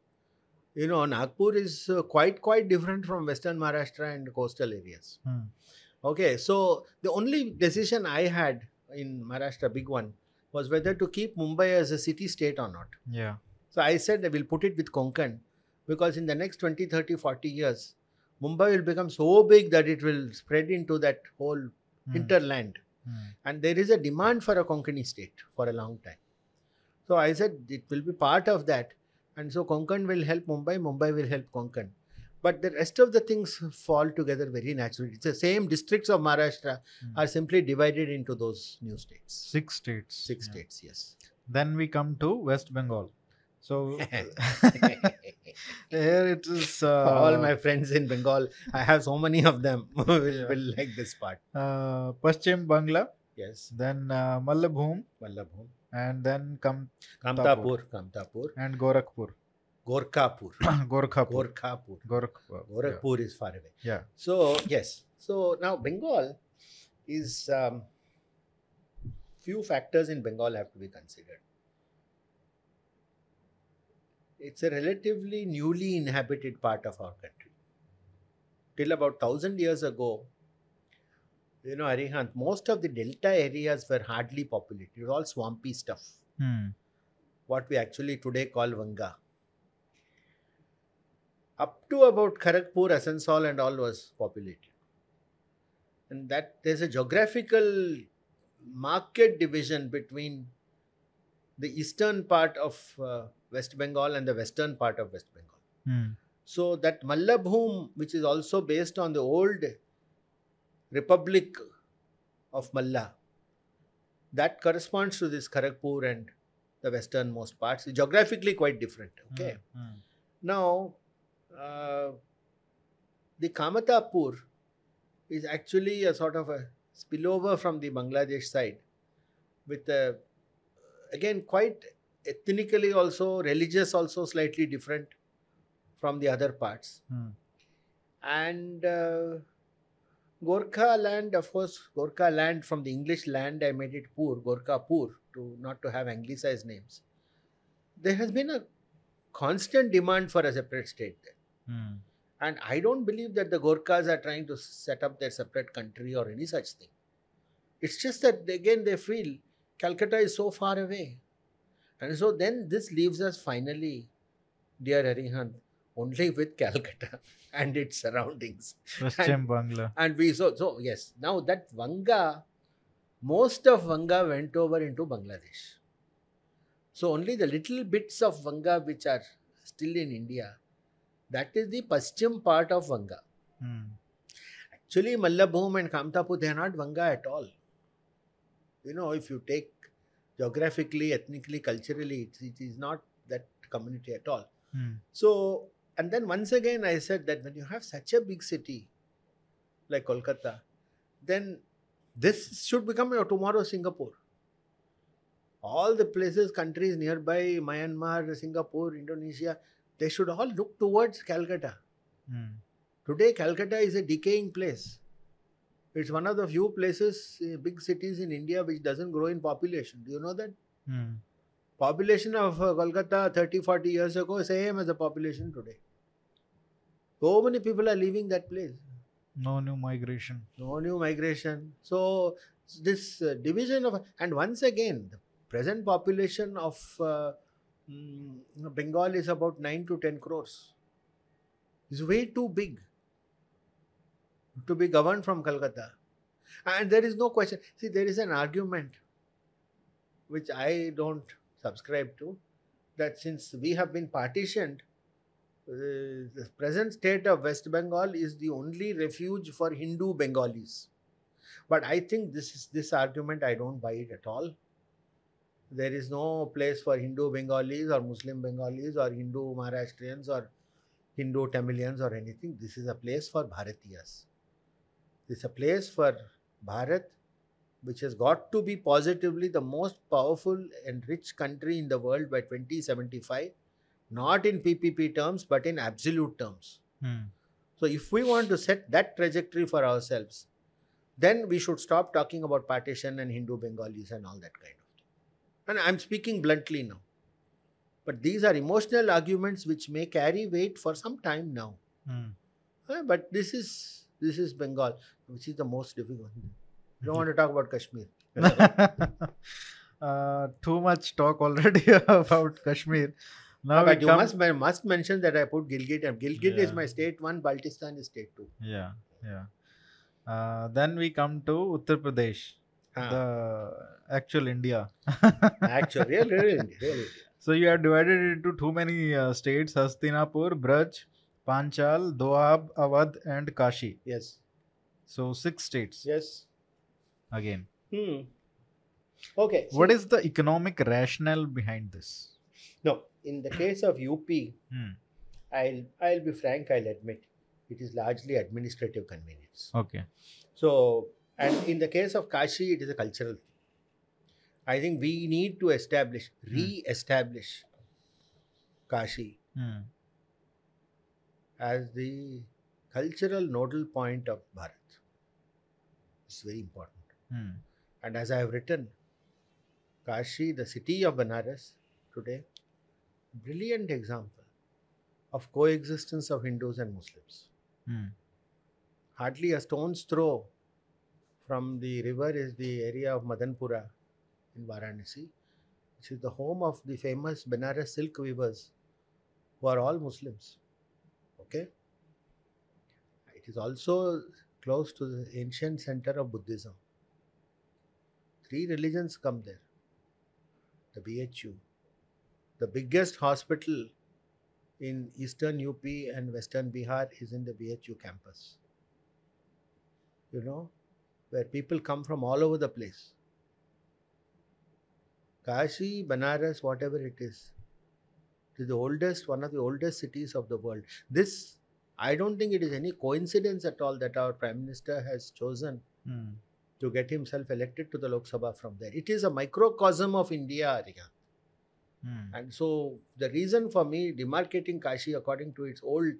you know, Nagpur is uh, quite quite different from Western Maharashtra and coastal areas. Hmm. Okay, so the only decision I had in Maharashtra, big one, was whether to keep Mumbai as a city state or not. Yeah. So I said I will put it with Konkan because in the next 20, 30, 40 years, Mumbai will become so big that it will spread into that whole. Hinterland. Hmm. And there is a demand for a Konkani state for a long time. So I said it will be part of that. And so Konkan will help Mumbai, Mumbai will help Konkan. But the rest of the things fall together very naturally. It's the same districts of Maharashtra Hmm. are simply divided into those new states. Six states. Six Yeah. states, yes. Then we come to West Bengal. So here it is. Uh, All my friends in Bengal, I have so many of them, will, will like this part. uh, Paschim Bangla, Yes. then uh, Mallabhum, Vallabhum. and then come Kamtapur, Kamtapur. and Gorakhpur. Gorkhapur. Gorakhpur. Gorkhapur. Gorakhpur. Gorakhpur is far away. Yeah. So yes, so now Bengal is um, few factors in Bengal have to be considered. It's a relatively newly inhabited part of our country. Till about thousand years ago, you know, Arihant, most of the delta areas were hardly populated. It was all swampy stuff. Hmm. What we actually today call Vanga. Up to about Kharagpur, Asansol, and all was populated. And that there's a geographical market division between the eastern part of uh, West Bengal and the western part of West Bengal. Hmm. So that Mallabhum, which is also based on the old Republic of Malla, that corresponds to this Kharagpur and the westernmost parts. Geographically quite different. Okay. Hmm. Now, uh, the Kamatapur is actually a sort of a spillover from the Bangladesh side. with a, again, quite ethnically also, religious also slightly different from the other parts. Hmm. And uh, Gorkha land, of course, Gorkha land from the English land, I made it Pur, Gorkha poor, to not to have anglicized names. There has been a constant demand for a separate state there. Hmm. And I don't believe that the Gorkhas are trying to set up their separate country or any such thing. It's just that again they feel Calcutta is so far away. And so then this leaves us finally, dear Arihant, only with Calcutta and its surroundings. Paschim Bangla. And we so so yes, now that Vanga, most of Vanga went over into Bangladesh. So only the little bits of Vanga which are still in India, that is the Paschim part of Vanga. Hmm. Actually, Mallabhum and Kamtapur, they are not Vanga at all. You know, if you take geographically, ethnically, culturally, it, it is not that community at all. Hmm. So, and then once again, I said that when you have such a big city like Kolkata, then this should become your tomorrow Singapore. All the places, countries nearby, Myanmar, Singapore, Indonesia, they should all look towards Calcutta. Hmm. Today, Calcutta is a decaying place. It's one of the few places, uh, big cities in India, which doesn't grow in population. Do you know that? Hmm. Population of uh, Kolkata 30, 40 years ago is same as the population today. So many people are leaving that place. No new migration. No new migration. So this uh, division of and once again the present population of uh, mm, Bengal is about nine to ten crores. It's way too big to be governed from Calcutta, and there is no question. See, there is an argument which I don't subscribe to that since we have been partitioned, uh, the present state of West Bengal is the only refuge for Hindu Bengalis. But I think this is this argument I don't buy it at all. There is no place for Hindu Bengalis or Muslim Bengalis or Hindu Maharashtrians or Hindu Tamilians or anything. This is a place for Bharatiyas. Is a place for Bharat, which has got to be positively the most powerful and rich country in the world by 2075, not in PPP terms, but in absolute terms. Hmm. So, if we want to set that trajectory for ourselves, then we should stop talking about partition and Hindu Bengalis and all that kind of thing. And I'm speaking bluntly now. But these are emotional arguments which may carry weight for some time now. Hmm. Uh, But this is this is Bengal, which is the most difficult. You don't want to talk about Kashmir. uh, too much talk already about Kashmir. Now but you must must mention that I put Gilgit and Gilgit is my state one, Baltistan is state two. yeah, yeah. Uh, then we come to Uttar Pradesh, Ah, the actual India. actually, really, really, really. So you are divided into too many uh, states: Hastinapur, Braj, Panchal, Doab, Awadh, and Kashi. Yes, So six states yes. again. Hmm. Okay. What see, is the economic rationale behind this? no? In the case of UP, Hmm. I'll I'll be frank. I'll admit it is largely administrative convenience. Okay. So, and in the case of Kashi, it is a cultural thing. I think we need to establish, re-establish Kashi Hmm. As the cultural nodal point of Bharat. It's very important. Hmm. And as I have written, Kashi, the city of Banaras today, brilliant example of coexistence of Hindus and Muslims. Hmm. Hardly a stone's throw from the river is the area of Madanpura in Varanasi, which is the home of the famous Benares silk weavers, who are all Muslims. Okay? It is also close to the ancient center of Buddhism. Three religions come there. The BHU, the biggest hospital in eastern UP and western Bihar is in the BHU campus. You know, where people come from all over the place. Kashi, Banaras, whatever it is, the oldest, one of the oldest cities of the world. This, I don't think it is any coincidence at all that our Prime Minister has chosen Hmm. to get himself elected to the Lok Sabha from there. It is a microcosm of India, Arya. Hmm. And so the reason for me demarcating Kashi according to its old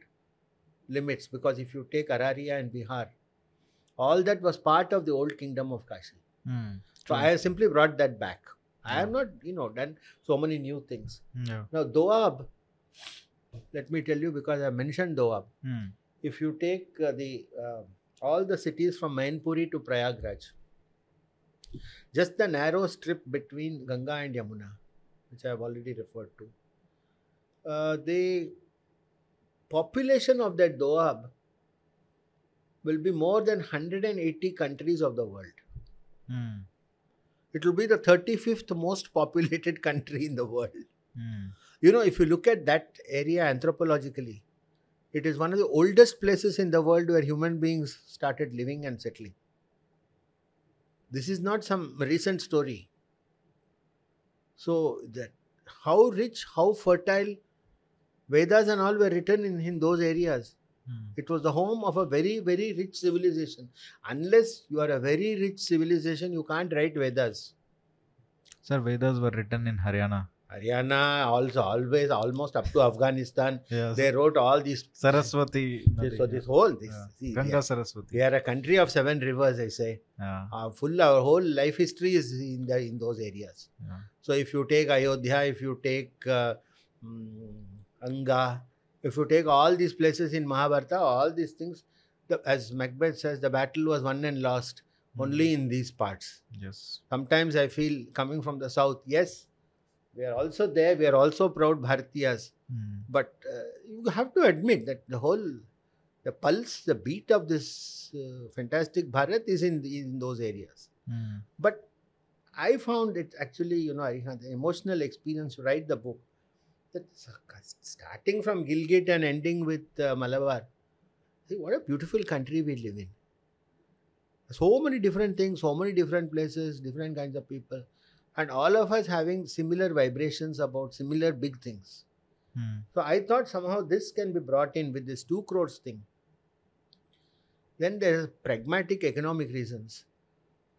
limits, because if you take Araria and Bihar, all that was part of the old kingdom of Kashi. Hmm. So I simply brought that back. I have not, you know, done so many new things. Yeah. Now Doab, let me tell you because I mentioned Doab. Hmm. If you take uh, the uh, all the cities from Mainpuri to Prayagraj, just the narrow strip between Ganga and Yamuna, which I have already referred to, uh, the population of that Doab will be more than 180 countries of the world. Hmm. It will be the 35th most populated country in the world. Hmm. You know, if you look at that area anthropologically, it is one of the oldest places in the world where human beings started living and settling. This is not some recent story. So that how rich, how fertile Vedas and all were written in, in those areas. Hmm. It was the home of a very, very rich civilization. Unless you are a very rich civilization, you can't write Vedas. Sir, Vedas were written in Haryana. Haryana also always almost up to Afghanistan. Yes. They wrote all these. Saraswati. This, so this whole this. yeah. see, Ganga are, Saraswati. we are a country of seven rivers. I say, Yeah. uh, full our whole life history is in the in those areas. yeah. So if you take Ayodhya, if you take uh, mm, Anga, if you take all these places in Mahabharata, all these things, the, as Macbeth says, the battle was won and lost only in these parts. Yes. Sometimes I feel coming from the south, yes, we are also there. We are also proud Bharatiyas. Hmm. But uh, you have to admit that the whole, the pulse, the beat of this uh, fantastic Bharat is in, in those areas. Hmm. But I found it actually, you know, I had the emotional experience to write the book. That starting from Gilgit and ending with uh, Malabar, see what a beautiful country we live in. So many different things, so many different places, different kinds of people, and all of us having similar vibrations about similar big things. Hmm. So I thought somehow this can be brought in with this two crores thing. Then there are pragmatic economic reasons.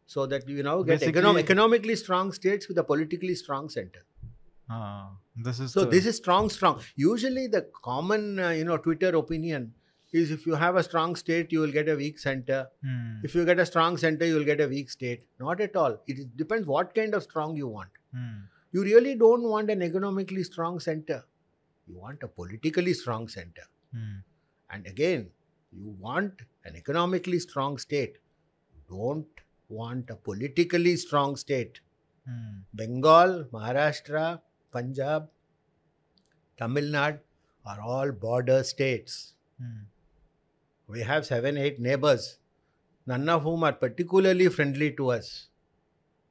So that you now get econom- economically strong states with a politically strong center. Ah, this is So the, this is strong, strong. Usually the common, uh, you know, Twitter opinion is if you have a strong state, you will get a weak center. Hmm. If you get a strong center, you will get a weak state. Not at all. It depends what kind of strong you want. Hmm. You really don't want an economically strong center. You want a politically strong center. Hmm. And again, you want an economically strong state. You don't want a politically strong state. Hmm. Bengal, Maharashtra, Punjab, Tamil Nadu are all border states. Hmm. We have seven, eight neighbors, none of whom are particularly friendly to us.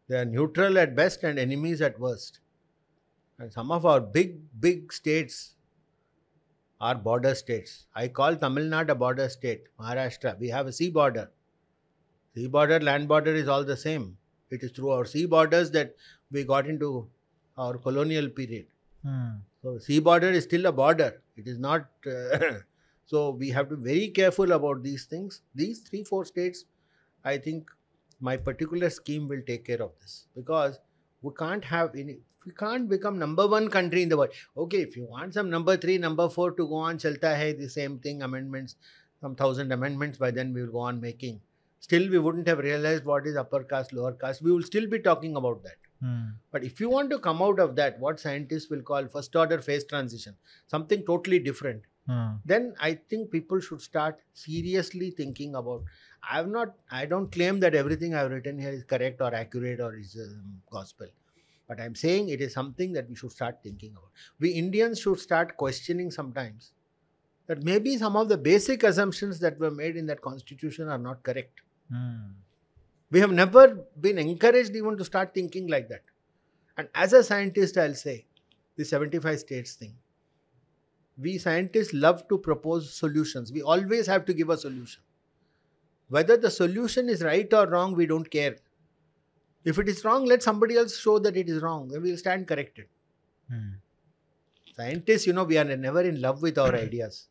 They are neutral at best and enemies at worst. And some of our big, big states are border states. I call Tamil Nadu a border state. Maharashtra, we have a sea border. Sea border, land border is all the same. It is through our sea borders that we got into our colonial period. Hmm. So sea border is still a border. It is not. Uh, so we have to be very careful about these things. These three, four states, I think my particular scheme will take care of this because we can't have any. We can't become number one country in the world. Okay, if you want some number three, number four to go on, chalta hai, the same thing, amendments, some thousand amendments, by then we will go on making. Still, we wouldn't have realized what is upper caste, lower caste. We will still be talking about that. Hmm. But if you want to come out of that, what scientists will call first order phase transition, something totally different, Hmm. then I think people should start seriously thinking about. I've not, I don't claim that everything I've written here is correct or accurate or is um, gospel. But I'm saying it is something that we should start thinking about. We Indians should start questioning sometimes that maybe some of the basic assumptions that were made in that constitution are not correct. Hmm. We have never been encouraged even to start thinking like that. And as a scientist, I'll say the 75 states thing. We scientists love to propose solutions. We always have to give a solution. Whether the solution is right or wrong, we don't care. If it is wrong, let somebody else show that it is wrong. Then we'll stand corrected. Hmm. Scientists, you know, we are never in love with our ideas.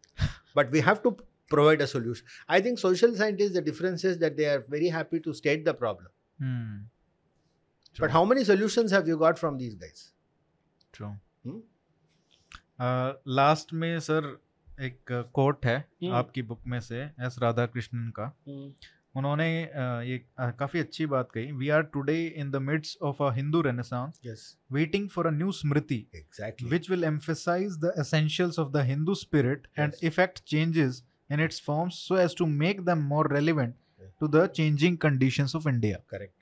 But we have to provide a solution. I think social scientists, the difference is that they are very happy to state the problem. Hmm. But how many solutions have you got from these guys? True Hmm? Last में sir एक coat है Hmm. आपकी book में से S Radha Krishnan का उन्होंने uh, ये uh, काफी अच्छी बात कही we are today in the midst of a Hindu renaissance Yes, waiting for a new smriti exactly. which will emphasize the essentials of the hindu spirit and Yes. effect changes in its forms so as to make them more relevant to the changing conditions of india Correct.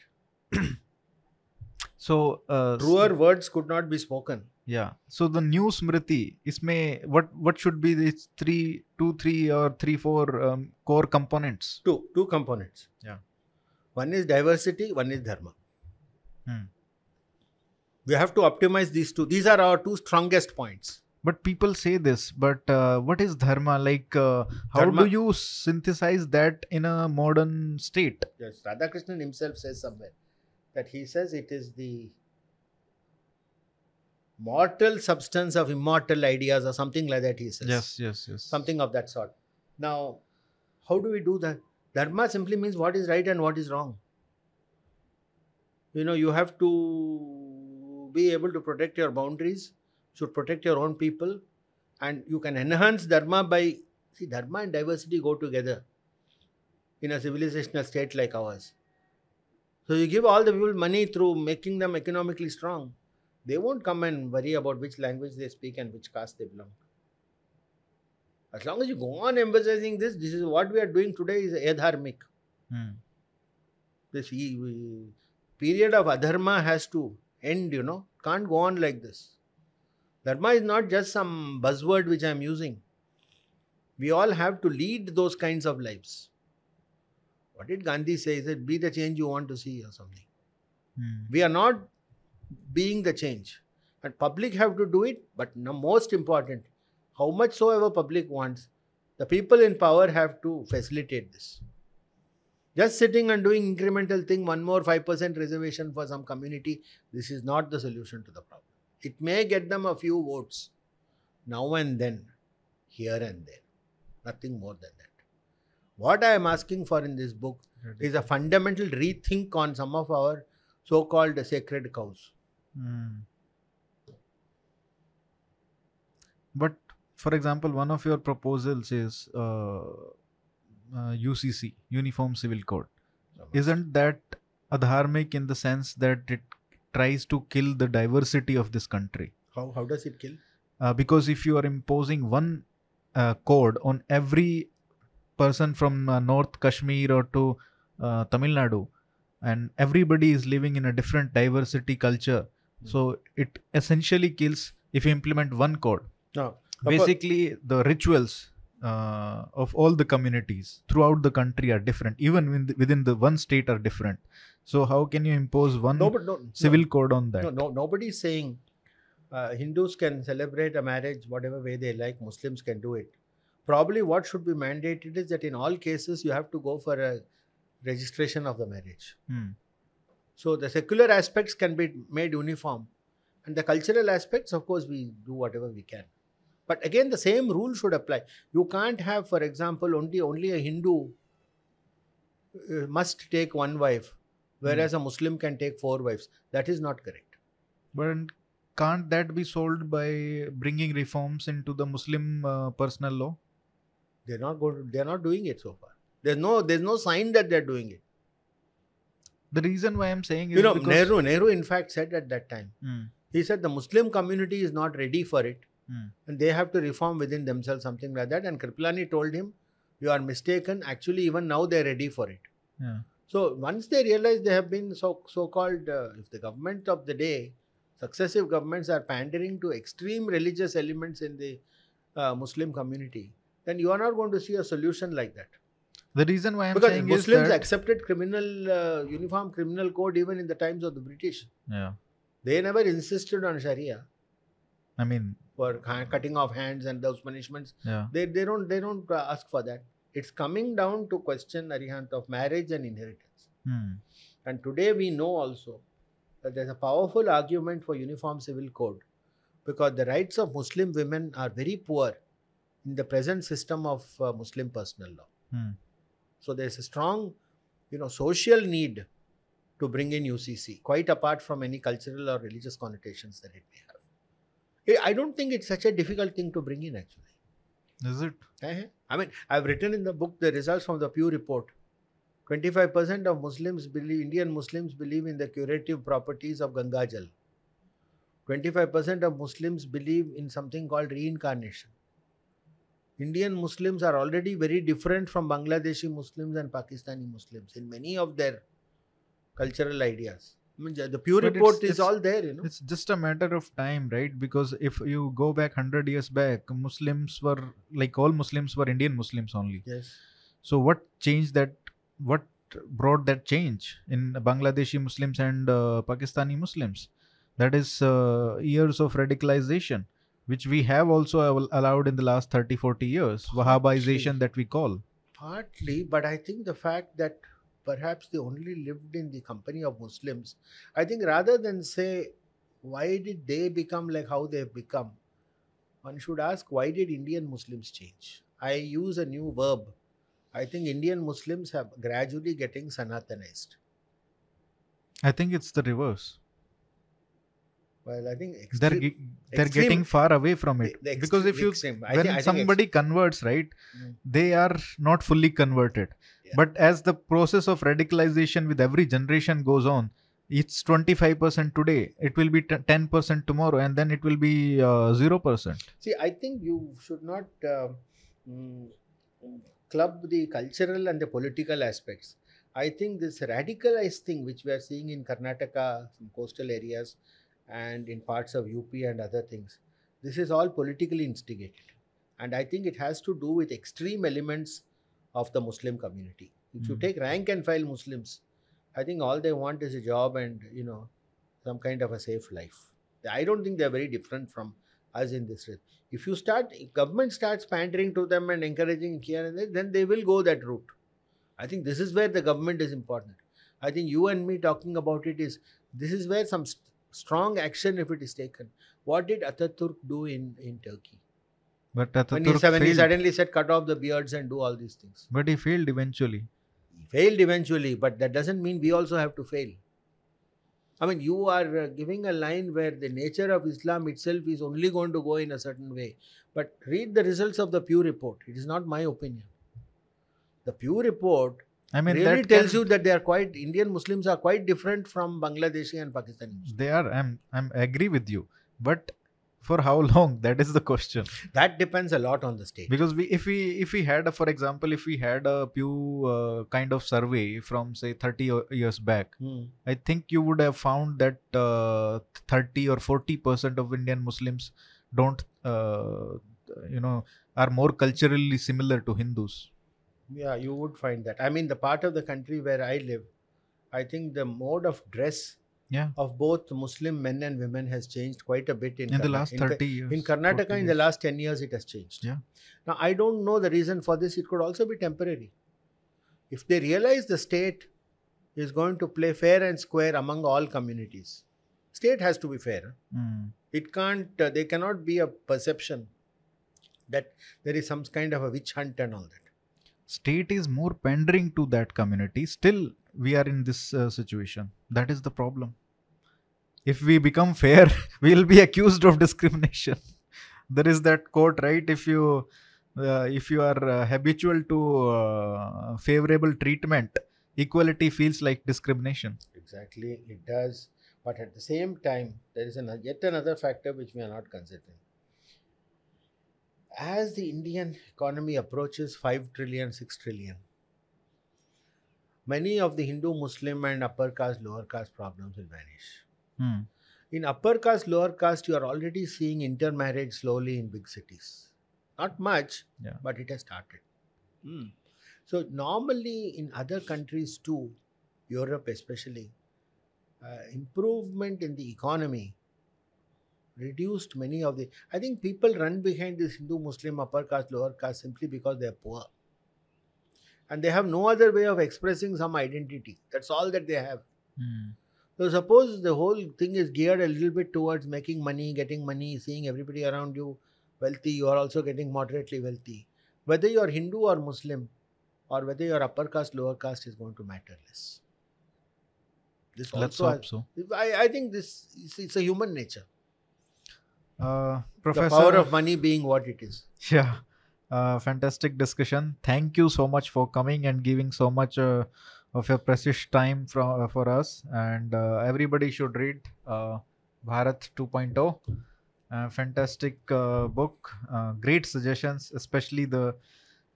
so uh, Truer words could not be spoken. yeah so the new smriti isme what what should be these three two three or three four um, core components Two, two components. Yeah. One is diversity, one is dharma. Hmm. We have to optimize these two. These are our two strongest points. But people say this but uh, what is dharma like uh, how Dharma- do you synthesize that in a modern state Yes, Radhakrishnan himself says somewhere that he says it is the mortal substance of immortal ideas or something like that he says. yes yes yes Something of that sort. Now, how do we do that? Dharma simply means what is right and what is wrong. You know, you have to be able to protect your boundaries, should protect your own people, and you can enhance dharma by see dharma and diversity go together in a civilizational state like ours. So you give all the people money through making them economically strong. They won't come and worry about which language they speak and which caste they belong. As long as you go on emphasizing this, this is what we are doing today is adharmic. Hmm. This period of adharma has to end, you know. Can't go on like this. Dharma is not just some buzzword which I am using. We all have to lead those kinds of lives. What did Gandhi say? He said, Be the change you want to see, or something. Hmm. We are not being the change. And public have to do it, but no, most important, how much soever public wants, the people in power have to facilitate this. Just sitting and doing incremental thing, one more 5% reservation for some community, this is not the solution to the problem. It may get them a few votes now and then, here and there. Nothing more than that. What I am asking for in this book is a fundamental rethink on some of our so called sacred cows. Hmm. But for example, one of your proposals is uh, uh, UCC, Uniform Civil Code. Isn't that adharmic in the sense that it tries to kill the diversity of this country? How, how does it kill? Uh, because if you are imposing one uh, code on every person from uh, North Kashmir or to uh, Tamil Nadu, and everybody is living in a different diversity culture, so it essentially kills if you implement one code. No. Basically, the rituals uh, of all the communities throughout the country are different. Even within the, within the one state are different. So how can you impose one no, no, civil code on that? no, no, nobody is saying uh, Hindus can celebrate a marriage whatever way they like, Muslims can do it. Probably what should be mandated is that in all cases you have to go for a registration of the marriage. Hmm. So the secular aspects can be made uniform, and the cultural aspects, of course, we do whatever we can. But again, the same rule should apply. You can't have, for example, only only a Hindu uh, must take one wife, whereas a Muslim can take four wives. That is not correct. But can't that be solved by bringing reforms into the Muslim uh, personal law? They're not going. They're not doing it so far. There's no. There's no sign that they're doing it. The reason why I'm saying is You know, Nehru. Nehru, in fact, said at that time. Hmm. He said the Muslim community is not ready for it. Hmm. and they have to reform within themselves, something like that. And Kripalani told him, You are mistaken. Actually, even now they're ready for it. Yeah. So once they realize they have been so so called, uh, if the government of the day, successive governments are pandering to extreme religious elements in the uh, Muslim community, then you are not going to see a solution like that. The reason why I'm because saying Muslims accepted criminal uh, uniform criminal code even in the times of the British. yeah, They never insisted on Sharia I mean for cutting off hands and those punishments. yeah, They, they don't they don't uh, ask for that. It's coming down to question Arihant of marriage and inheritance. hmm. And today we know also that there's a powerful argument for uniform civil code because the rights of Muslim women are very poor in the present system of uh, Muslim personal law. Hmm. So there's a strong, you know, social need to bring in UCC, quite apart from any cultural or religious connotations that it may have. I don't think it's such a difficult thing to bring in actually. Is it? I mean, I've written in the book the results from the Pew report. 25% of Muslims believe, Indian Muslims believe in the curative properties of Ganga Jal. 25% of Muslims believe in something called reincarnation. Indian Muslims are already very different from Bangladeshi Muslims and Pakistani Muslims in many of their cultural ideas. The Pew But report it's- is it's- all there, you know. It's just a matter of time, right? Because if you go back 100 years back, Muslims were like all Muslims were Indian Muslims only. Yes. So, what changed that? What brought that change in Bangladeshi Muslims and uh, Pakistani Muslims? That is uh, years of radicalization, which we have also allowed in the last 30 40 years. Wahhabization, that we call. Partly, but I think the fact that perhaps they only lived in the company of Muslims, I think rather than say, why did they become like how they've become, one should ask, why did Indian Muslims change? I use a new verb. I think Indian Muslims have gradually getting Sanatanized. I think it's the reverse. Well, I think They're, ge- they're extreme- getting far away from it. the because extreme- if you when think somebody converts right Mm. they are not fully converted Yeah. but as the process of radicalization with every generation goes on it's 25% today it will be t- 10% tomorrow and then it will be uh, 0% See, I think you should not uh, club the cultural and the political aspects. I think this radicalized thing which we are seeing in Karnataka, some coastal areas, and in parts of UP and other things, this is all politically instigated. And I think it has to do with extreme elements of the Muslim community. If you Mm. take rank and file Muslims, I think all they want is a job and, you know, some kind of a safe life. I don't think they're very different from us in this. re- If you start, if government starts pandering to them and encouraging here and there, then they will go that route. I think this is where the government is important. I think you and me talking about it is this is where some st- strong action, if it is taken. What did Ataturk do in, in Turkey? But When he, Ataturk when he suddenly said cut off the beards and do all these things. but he failed eventually He failed eventually, but that doesn't mean we also have to fail. I mean, you are uh, giving a line where the nature of Islam itself is only going to go in a certain way. But read the results of the Pew report. It is not my opinion. The Pew report i mean really that tells can- you that they are quite Indian Muslims are quite different from Bangladeshi and Pakistani Muslims. they are i'm i'm agree with you but for how long that is the question That depends a lot on the state. because we if we if we had a, for example if we had a pew uh, kind of survey from say 30 years back Hmm. I think you would have found that uh, 30 or 40 percent of Indian Muslims don't, uh, you know, are more culturally similar to Hindus. Yeah, you would find that. I mean, the part of the country where I live, I think the mode of dress Yeah, of both Muslim men and women has changed quite a bit in, in the last in 30 years. In Karnataka, 40 in the last 10 years, it has changed. Yeah. Now, I don't know the reason for this. It could also be temporary. If they realize the state is going to play fair and square among all communities, state has to be fair. Mm. It can't, uh, there cannot be a perception that there is some kind of a witch hunt and all that. State is more pandering to that community. Still, we are in this uh, situation. That is the problem. If we become fair, we will be accused of discrimination. there is that quote, right? If you uh, if you are uh, habitual to uh, favorable treatment, equality feels like discrimination. Exactly, it does. But at the same time, there is an, yet another factor which we are not considering. As the Indian economy approaches 5 trillion, 6 trillion, many of the Hindu, Muslim, and upper caste, lower caste problems will vanish. Hmm. In upper caste, lower caste, you are already seeing intermarriage slowly in big cities. Not much, Yeah. but it has started. Hmm. So, normally in other countries too, Europe especially, uh, improvement in the economy reduced many of the. I think people run behind this Hindu, Muslim, upper caste, lower caste simply because they are poor. And they have no other way of expressing some identity. That's all that they have. Hmm. So suppose the whole thing is geared a little bit towards making money, getting money, seeing everybody around you wealthy, you are also getting moderately wealthy. Whether you are Hindu or Muslim, or whether you are upper caste, lower caste, is going to matter less. This Let's also hope so. I, I think this is it's a human nature. Uh, The Professor, power of money being what it is. yeah, uh, fantastic discussion. Thank you so much for coming and giving so much uh, of your precious time from uh, for us. And uh, everybody should read uh, Bharat 2.0. Uh, fantastic book. Uh, great suggestions, especially the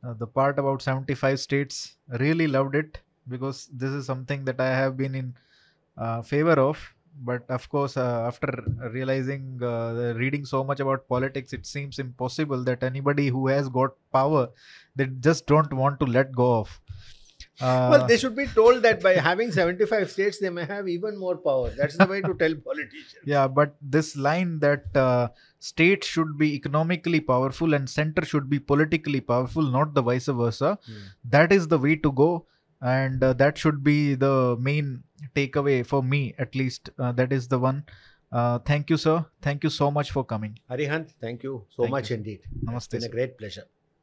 uh, the part about 75 states. Really loved it because this is something that I have been in uh, favor of but of course after realizing reading so much about politics it seems impossible that anybody who has got power they just don't want to let go of uh, well, they should be told that by having 75 states, they may have even more power. That's the way to tell politicians. yeah but this line that uh, state should be economically powerful and center should be politically powerful not the vice versa Hmm. that is the way to go and uh, that should be the main takeaway for me at least uh, that is the one uh, thank you sir thank you so much for coming Arihant, thank you so Thank much you. indeed. namaste It's sir. been a great pleasure.